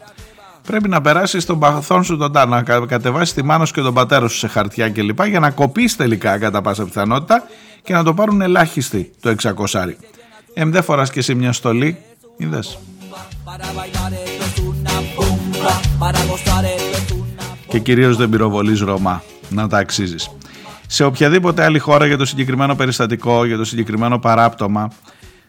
πρέπει να περάσεις τον παθόν σου τον να κατεβάσεις τη μάνα σου και τον πατέρα σου σε χαρτιά κλπ. για να κοπείς τελικά κατά πάσα πιθανότητα και να το πάρουν ελάχιστη το 600. Εμ, δεν φοράς και εσύ μια στολή, είδες. Και κυρίως δεν πυροβολείς Ρωμά, να τα αξίζεις. Σε οποιαδήποτε άλλη χώρα για το συγκεκριμένο περιστατικό, για το συγκεκριμένο παράπτωμα,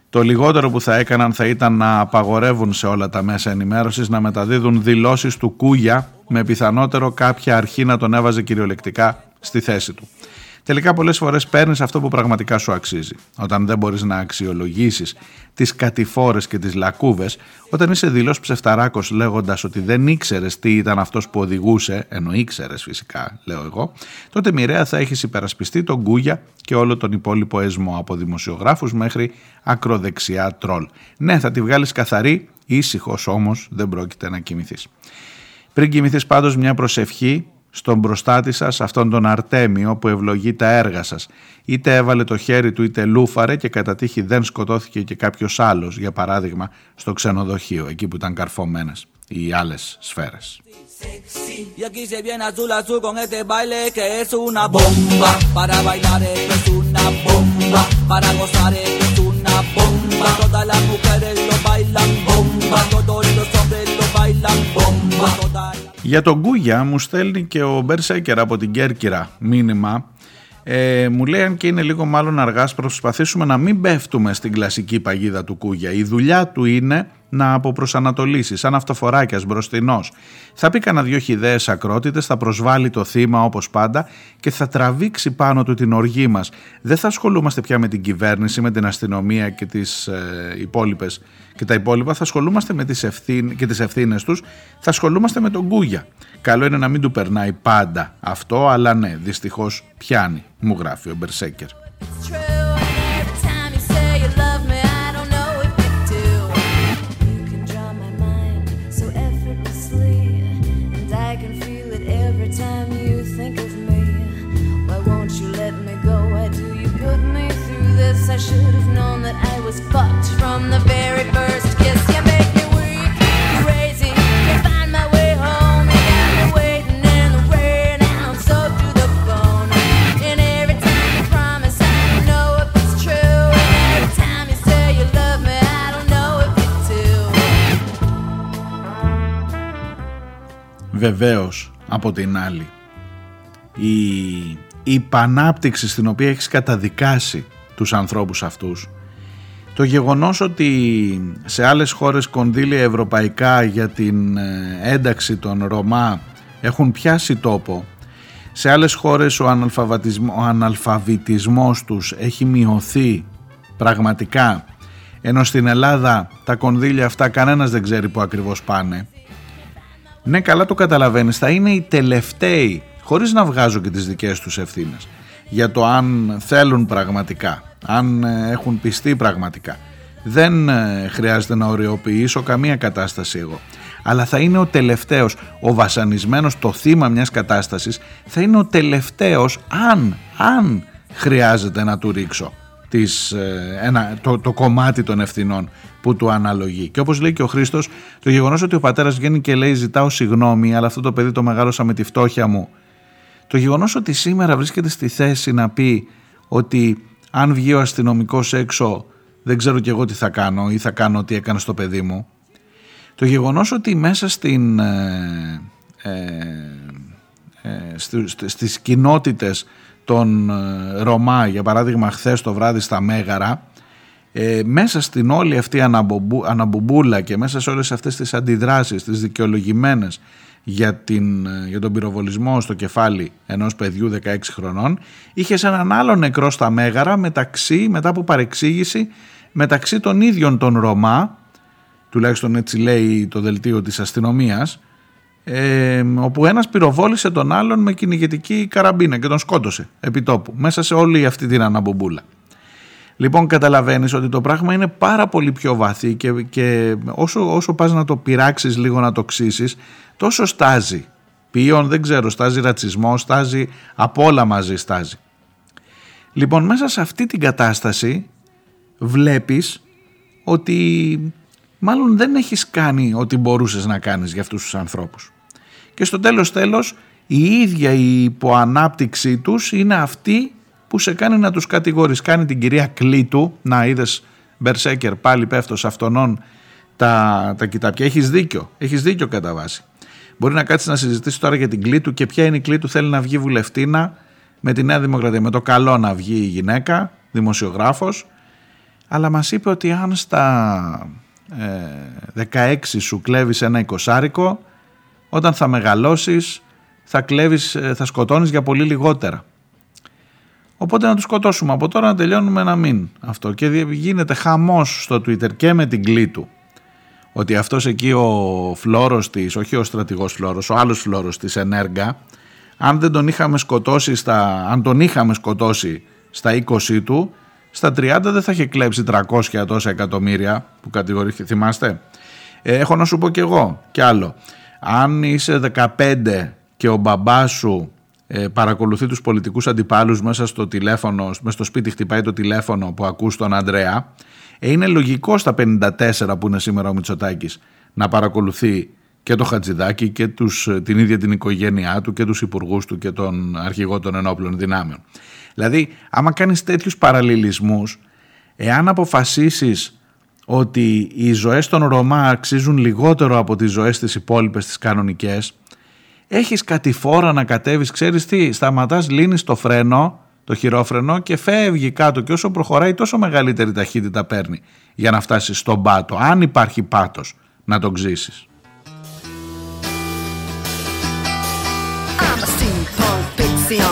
το λιγότερο που θα έκαναν θα ήταν να απαγορεύουν σε όλα τα μέσα ενημέρωσης να μεταδίδουν δηλώσεις του Κούγια με πιθανότερο κάποια αρχή να τον έβαζε κυριολεκτικά στη θέση του. Τελικά πολλές φορές παίρνεις αυτό που πραγματικά σου αξίζει. Όταν δεν μπορείς να αξιολογήσεις τις κατηφόρες και τις λακκούβες, όταν είσαι δηλώ ψευταράκος λέγοντας ότι δεν ήξερες τι ήταν αυτός που οδηγούσε, ενώ ήξερες φυσικά, λέω εγώ, τότε μοιραία θα έχεις υπερασπιστεί τον Γκούγια και όλο τον υπόλοιπο εσμό από δημοσιογράφους μέχρι ακροδεξιά τρόλ. Ναι, θα τη βγάλεις καθαρή, ήσυχος όμως δεν πρόκειται να κοιμηθείς. Πριν κοιμηθείς πάντως μια προσευχή στον μπροστάτη σας αυτόν τον Αρτέμιο που ευλογεί τα έργα σας. Είτε έβαλε το χέρι του είτε λούφαρε και κατά τύχη δεν σκοτώθηκε και κάποιος άλλος, για παράδειγμα στο ξενοδοχείο, εκεί που ήταν καρφωμένες οι άλλες σφαίρες. Για τον Κούγια μου στέλνει και ο Μπερσέκερ από την Κέρκυρα μήνυμα. Ε, μου λέει αν και είναι λίγο μάλλον αργά προσπαθήσουμε να μην πέφτουμε στην κλασική παγίδα του Κούγια. Η δουλειά του είναι να αποπροσανατολίσεις, σαν αυτοφοράκιας μπροστινός. Θα πει κανένα δυο χιδαίε ακρότητες, θα προσβάλλει το θύμα όπως πάντα και θα τραβήξει πάνω του την οργή μας. Δεν θα ασχολούμαστε πια με την κυβέρνηση, με την αστυνομία και, τις, ε, υπόλοιπες, και τα υπόλοιπα. Θα ασχολούμαστε με τις ευθύν, και τις ευθύνες τους, θα ασχολούμαστε με τον Κούγια. Καλό είναι να μην του περνάει πάντα αυτό, αλλά ναι, δυστυχώς πιάνει, μου γράφει ο Μπερσέκερ. Βεβαίως από την άλλη. Η, η πανάπτυξη στην οποία έχεις καταδικάσει τους ανθρώπους αυτούς το γεγονός ότι σε άλλες χώρες κονδύλια ευρωπαϊκά για την ε, ένταξη των Ρωμά έχουν πιάσει τόπο σε άλλες χώρες ο, ο αναλφαβητισμός τους έχει μειωθεί πραγματικά ενώ στην Ελλάδα τα κονδύλια αυτά κανένας δεν ξέρει που ακριβώς πάνε ναι καλά το καταλαβαίνεις θα είναι οι τελευταίοι χωρίς να βγάζω και τις δικές τους ευθύνες για το αν θέλουν πραγματικά αν ε, έχουν πιστεί πραγματικά. Δεν ε, χρειάζεται να οριοποιήσω καμία κατάσταση εγώ. Αλλά θα είναι ο τελευταίος, ο βασανισμένος, το θύμα μιας κατάστασης, θα είναι ο τελευταίος αν, αν χρειάζεται να του ρίξω τις, ε, ένα, το, το κομμάτι των ευθυνών που του αναλογεί. Και όπως λέει και ο Χρήστος, το γεγονός ότι ο πατέρας βγαίνει και λέει ζητάω συγγνώμη, αλλά αυτό το παιδί το μεγάλωσα με τη φτώχεια μου. Το γεγονός ότι σήμερα βρίσκεται στη θέση να πει ότι αν βγει ο αστυνομικός έξω δεν ξέρω κι εγώ τι θα κάνω ή θα κάνω τι έκανε στο παιδί μου. Το γεγονός ότι μέσα στην, ε, ε, ε στις κοινότητες των ε, Ρωμά, για παράδειγμα χθες το βράδυ στα Μέγαρα, Ε, μέσα στην όλη αυτή αναμπουμπούλα και μέσα σε όλες αυτές τις αντιδράσεις, τις δικαιολογημένες για, την, για τον πυροβολισμό στο κεφάλι ενός παιδιού 16 χρονών, είχε έναν άλλο νεκρό στα Μέγαρα μεταξύ, μετά από παρεξήγηση μεταξύ των ίδιων των Ρωμά, τουλάχιστον έτσι λέει το δελτίο της αστυνομίας, ε, όπου ένας πυροβόλησε τον άλλον με κυνηγετική καραμπίνα και τον σκότωσε επί τόπου, μέσα σε όλη αυτή την αναμπομπούλα. Λοιπόν καταλαβαίνεις ότι το πράγμα είναι πάρα πολύ πιο βαθύ και, και όσο, όσο πας να το πειράξεις λίγο να το ξύσεις τόσο στάζει. Ποιον δεν ξέρω, στάζει ρατσισμό, στάζει από όλα μαζί στάζει. Λοιπόν μέσα σε αυτή την κατάσταση βλέπεις ότι μάλλον δεν έχεις κάνει ό,τι μπορούσες να κάνεις για αυτούς τους ανθρώπους. Και στο τέλος τέλος η ίδια η υποανάπτυξή τους είναι αυτή που σε κάνει να τους κατηγορείς. Κάνει την κυρία Κλήτου, να είδες Μπερσέκερ πάλι πέφτω σε αυτονών τα, τα κοιτάπια. Έχεις δίκιο, έχεις δίκιο κατά βάση. Μπορεί να κάτσεις να συζητήσεις τώρα για την Κλήτου και ποια είναι η Κλήτου θέλει να βγει βουλευτήνα με τη Νέα Δημοκρατία. Με το καλό να βγει η γυναίκα, δημοσιογράφος, αλλά μας είπε ότι αν στα ε, 16 σου κλέβεις ένα εικοσάρικο, όταν θα μεγαλώσεις θα, κλέβεις, ε, θα σκοτώνεις για πολύ λιγότερα. Οπότε να τους σκοτώσουμε από τώρα να τελειώνουμε να μην αυτό. Και γίνεται χαμός στο Twitter και με την κλήτου ότι αυτός εκεί ο φλόρος της, όχι ο στρατηγός φλόρος, ο άλλος φλόρος της Ενέργα, αν δεν τον είχαμε σκοτώσει στα, αν τον είχαμε σκοτώσει στα 20 του, στα 30 δεν θα είχε κλέψει 300 τόσα εκατομμύρια που κατηγορήθηκε, θυμάστε; Ε, έχω να σου πω κι εγώ κι άλλο. Αν είσαι 15 και ο μπαμπάς σου ε, παρακολουθεί τους πολιτικούς αντιπάλους μέσα στο τηλέφωνο, μέσα στο σπίτι χτυπάει το τηλέφωνο που ακούς τον Ανδρέα, ε, είναι λογικό στα 54 που είναι σήμερα ο Μητσοτάκης να παρακολουθεί και το Χατζηδάκη και τους, την ίδια την οικογένειά του και τους υπουργούς του και τον αρχηγό των ενόπλων δυνάμεων. Δηλαδή, άμα κάνεις τέτοιους παραλληλισμούς, εάν αποφασίσεις ότι οι ζωές των Ρωμά αξίζουν λιγότερο από τις ζωές της υπόλοιπες τις κανονικές, έχεις κατηφόρα να κατέβεις, ξέρεις τι, σταματάς, λύνεις το φρένο, το χειρόφρενο και φεύγει κάτω και όσο προχωράει τόσο μεγαλύτερη ταχύτητα παίρνει για να φτάσεις στον πάτο, αν υπάρχει πάτος να τον ξύσεις.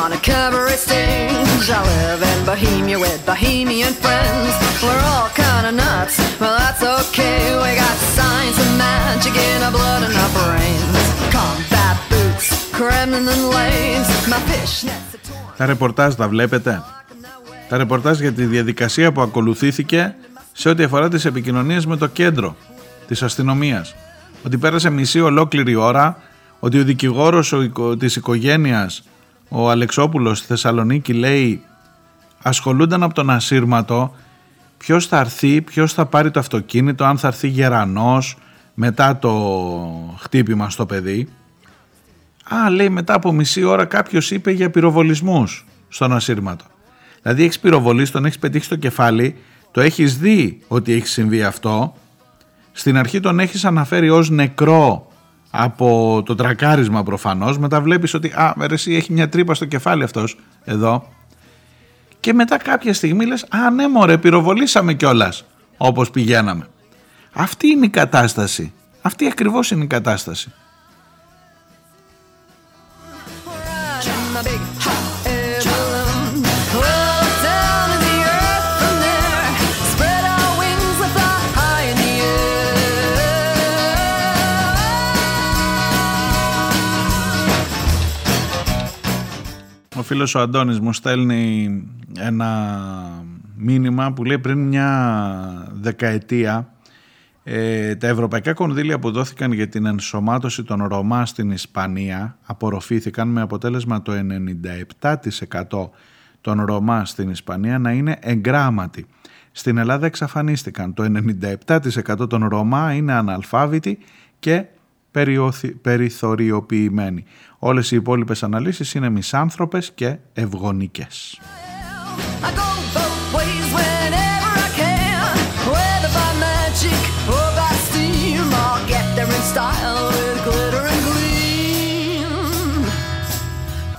on a cabaret stage. I live in Bohemia with Bohemian friends. We're all kind of nuts, but that's okay. We got science and magic in our blood and our brains. Combat boots, Kremlin and lanes. My fishnets are torn. Τα ρεπορτάζ τα βλέπετε. Τα ρεπορτάζ για τη διαδικασία που ακολουθήθηκε σε ό,τι αφορά τις επικοινωνίες με το κέντρο της αστυνομίας. Ότι πέρασε μισή ολόκληρη ώρα, ότι ο δικηγόρος της οικογένειας ο Αλεξόπουλος στη Θεσσαλονίκη λέει ασχολούνταν από τον ασύρματο ποιος θα έρθει, ποιος θα πάρει το αυτοκίνητο, αν θα έρθει γερανός μετά το χτύπημα στο παιδί. Α, λέει μετά από μισή ώρα κάποιος είπε για πυροβολισμούς στον ασύρματο. Δηλαδή έχεις πυροβολήσει, τον έχεις πετύχει στο κεφάλι, το έχεις δει ότι έχει συμβεί αυτό, στην αρχή τον έχεις αναφέρει ως νεκρό από το τρακάρισμα προφανώς μετά βλέπεις ότι α, εσύ έχει μια τρύπα στο κεφάλι αυτός εδώ και μετά κάποια στιγμή λες α ναι μωρέ πυροβολήσαμε κιόλας όπως πηγαίναμε. Αυτή είναι η κατάσταση. Αυτή ακριβώς είναι η κατάσταση φίλος ο Αντώνης μου στέλνει ένα μήνυμα που λέει πριν μια δεκαετία ε, τα ευρωπαϊκά κονδύλια που δόθηκαν για την ενσωμάτωση των Ρωμά στην Ισπανία απορροφήθηκαν με αποτέλεσμα το 97% των Ρωμά στην Ισπανία να είναι εγκράματοι. Στην Ελλάδα εξαφανίστηκαν. Το 97% των Ρωμά είναι αναλφάβητοι και περιθωριοποιημένοι. Όλες οι υπόλοιπες αναλύσεις είναι μισάνθρωπες και ευγονικές.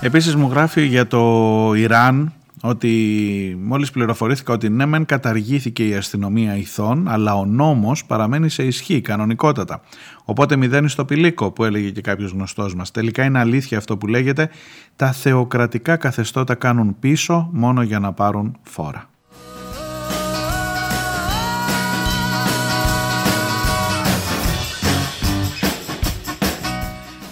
Επίσης μου γράφει για το Ιράν ότι μόλις πληροφορήθηκα ότι ναι μεν καταργήθηκε η αστυνομία ηθών αλλά ο νόμος παραμένει σε ισχύ κανονικότατα. Οπότε μηδένει στο πηλίκο που έλεγε και κάποιος γνωστός μας. Τελικά είναι αλήθεια αυτό που λέγεται τα θεοκρατικά καθεστώτα κάνουν πίσω μόνο για να πάρουν φόρα.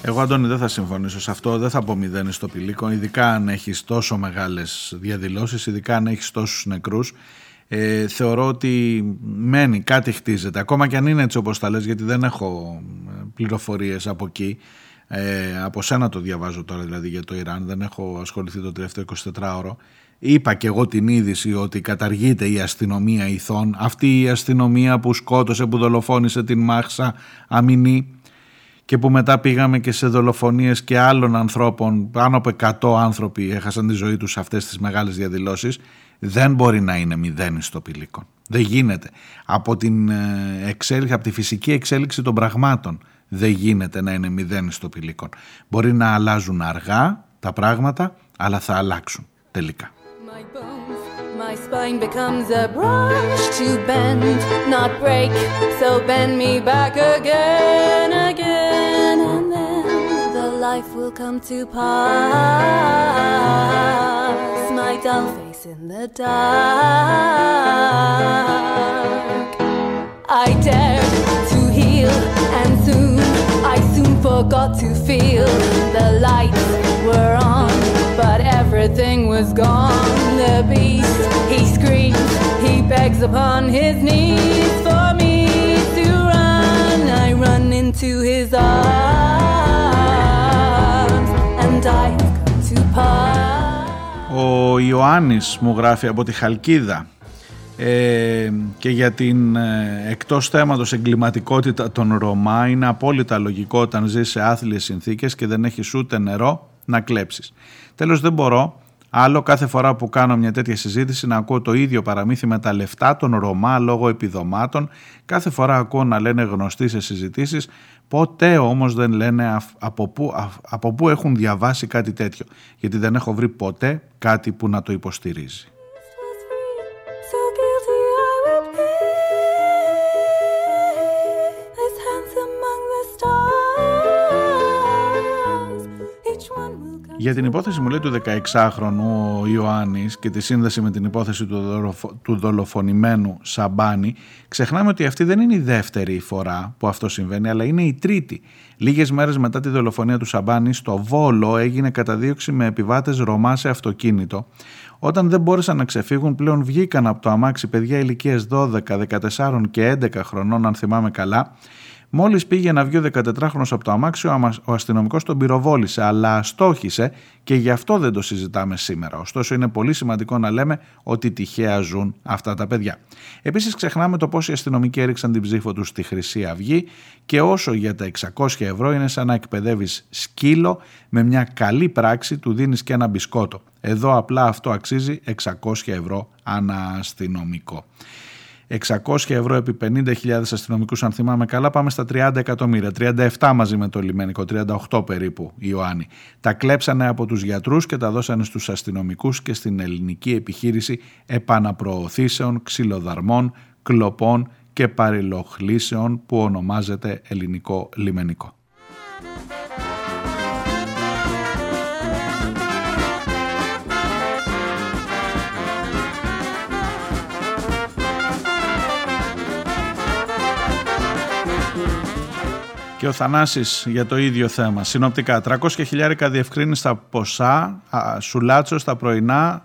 Εγώ, Αντώνη, δεν θα συμφωνήσω σε αυτό. Δεν θα πω μηδέν στο πηλίκο, ειδικά αν έχεις τόσο μεγάλες διαδηλώσεις, ειδικά αν έχεις τόσους νεκρούς. Ε, θεωρώ ότι μένει, κάτι χτίζεται. Ακόμα και αν είναι έτσι όπως τα λες, γιατί δεν έχω ε, πληροφορίες από εκεί. Ε, από σένα το διαβάζω τώρα δηλαδή για το Ιράν, δεν έχω ασχοληθεί το τελευταίο 24ωρο. Είπα και εγώ την είδηση ότι καταργείται η αστυνομία ηθών. Αυτή η αστυνομία που σκότωσε, που δολοφόνησε την Μάχσα Αμινή και που μετά πήγαμε και σε δολοφονίες και άλλων ανθρώπων, πάνω από 100 άνθρωποι έχασαν τη ζωή τους σε αυτές τις μεγάλες διαδηλώσεις, δεν μπορεί να είναι μηδέν στο πηλίκον. Δεν γίνεται. Από, την ε, εξέλιξη, από τη φυσική εξέλιξη των πραγμάτων δεν γίνεται να είναι μηδέν στο πηλίκον. Μπορεί να αλλάζουν αργά τα πράγματα, αλλά θα αλλάξουν τελικά. My spine becomes a branch to bend, not break. So bend me back again, again, and then the life will come to pass. My dull face in the dark. I dared to heal, and soon, I soon forgot to feel the but everything was gone. The beast, he screams, he begs upon his knees for me to run. I run into his arms, and I have come to pass. Ο Ιωάννης μου γράφει από τη Χαλκίδα ε, και για την ε, εκτός θέματος εγκληματικότητα των Ρωμά είναι απόλυτα λογικό όταν ζεις σε άθλιες συνθήκες και δεν έχεις ούτε νερό να κλέψεις. Τέλος δεν μπορώ άλλο κάθε φορά που κάνω μια τέτοια συζήτηση να ακούω το ίδιο παραμύθι με τα λεφτά των Ρωμά λόγω επιδομάτων. Κάθε φορά ακούω να λένε γνωστοί σε συζητήσεις, ποτέ όμως δεν λένε από πού, από πού έχουν διαβάσει κάτι τέτοιο. Γιατί δεν έχω βρει ποτέ κάτι που να το υποστηρίζει. Για την υπόθεση μου λέει του 16χρονου ο Ιωάννης και τη σύνδεση με την υπόθεση του δολοφονημένου Σαμπάνη ξεχνάμε ότι αυτή δεν είναι η δεύτερη φορά που αυτό συμβαίνει αλλά είναι η τρίτη. Λίγες μέρες μετά τη δολοφονία του Σαμπάνη στο Βόλο έγινε καταδίωξη με επιβάτες Ρωμά σε αυτοκίνητο. Όταν δεν μπόρεσαν να ξεφύγουν πλέον βγήκαν από το αμάξι παιδιά ηλικίας 12, 14 και 11 χρονών αν θυμάμαι καλά Μόλις πήγε να βγει ο 14χρονο από το αμάξιο, ο αστυνομικός τον πυροβόλησε, αλλά αστόχησε και γι' αυτό δεν το συζητάμε σήμερα. Ωστόσο, είναι πολύ σημαντικό να λέμε ότι τυχαία ζουν αυτά τα παιδιά. Επίσης, ξεχνάμε το πώς οι αστυνομικοί έριξαν την ψήφο τους στη Χρυσή Αυγή και όσο για τα 600 ευρώ είναι σαν να εκπαιδεύεις σκύλο με μια καλή πράξη, του δίνεις και ένα μπισκότο. Εδώ απλά αυτό αξίζει 600 ευρώ ανά αστυνομικό. 600 ευρώ επί 50.000 αστυνομικούς αν θυμάμαι καλά. Πάμε στα 30 εκατομμύρια. 37 μαζί με το λιμενικό. 38 περίπου Ιωάννη. Τα κλέψανε από τους γιατρούς και τα δώσανε στους αστυνομικούς και στην ελληνική επιχείρηση επαναπροωθήσεων ξυλοδαρμών, κλοπών και παρελοχλήσεων που ονομάζεται ελληνικό λιμενικό. Και ο Θανάσης για το ίδιο θέμα. Συνοπτικά, 300 χιλιάρικα διευκρίνεις στα ποσά, σουλάτσο στα πρωινά,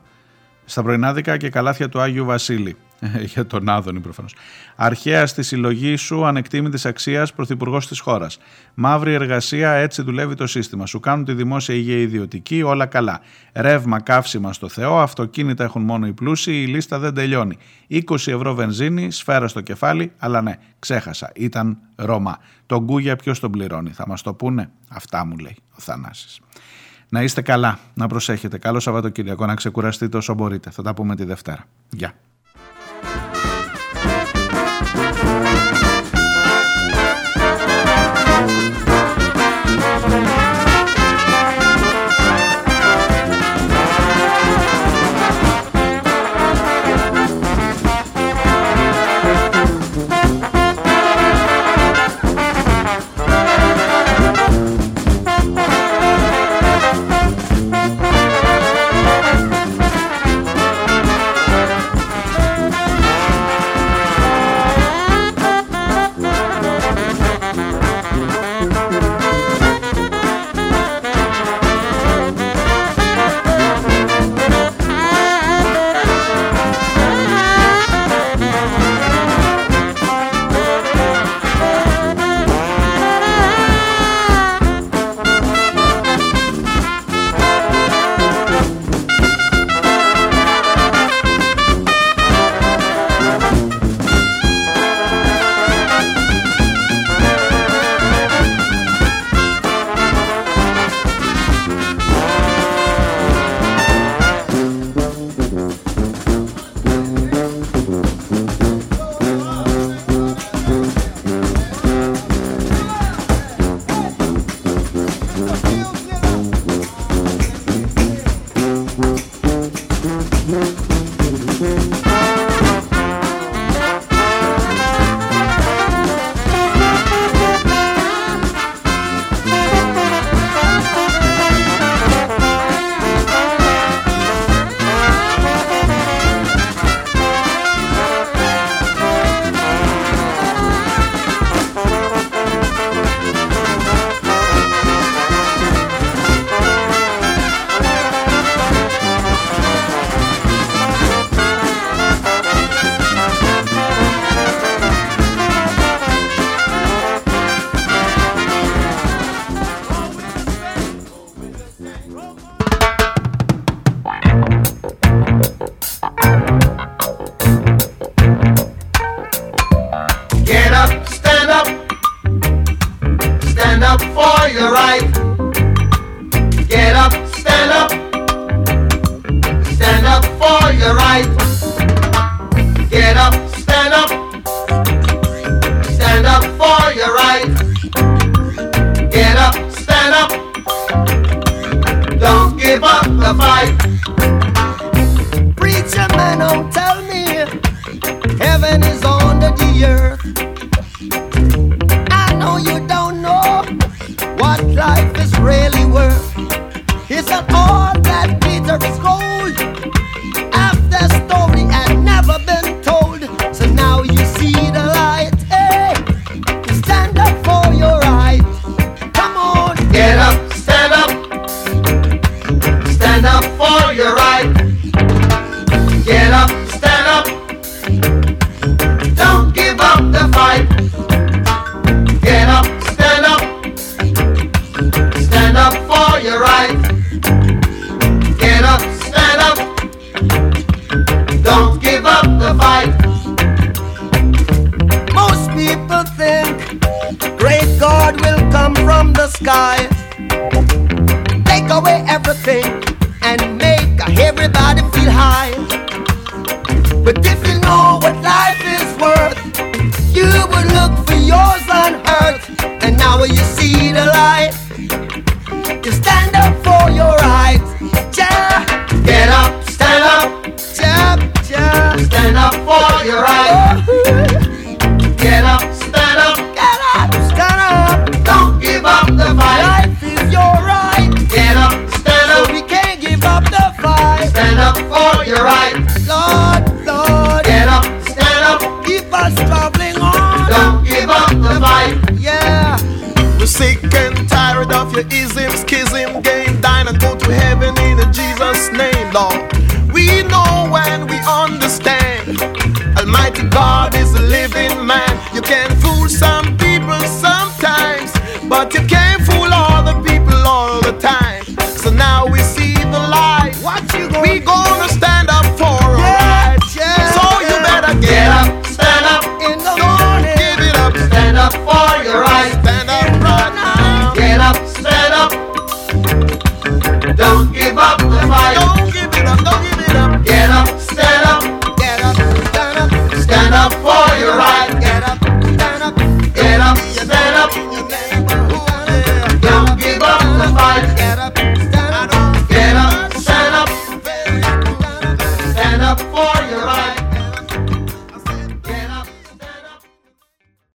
στα πρωινάδικα και καλάθια του Άγιου Βασίλη. <laughs> για τον Άδωνη προφανώς. Αρχαίας στη συλλογής σου ανεκτήμητης αξίας πρωθυπουργός της χώρας. Μαύρη εργασία, έτσι δουλεύει το σύστημα. Σου κάνουν τη δημόσια υγεία ιδιωτική, όλα καλά. Ρεύμα, καύσιμα στο Θεό, αυτοκίνητα έχουν μόνο οι πλούσιοι, η λίστα δεν τελειώνει. 20 ευρώ βενζίνη, σφαίρα στο κεφάλι, αλλά ναι, ξέχασα, ήταν Ρώμα. Το γκούγια ποιος τον πληρώνει, θα μας το πούνε; Αυτά μου λέει ο Θανάσης. Να είστε καλά, να προσέχετε. Καλό Σαββατοκύριακο, να ξεκουραστείτε όσο μπορείτε. Θα τα πούμε τη Δευτέρα. Γεια.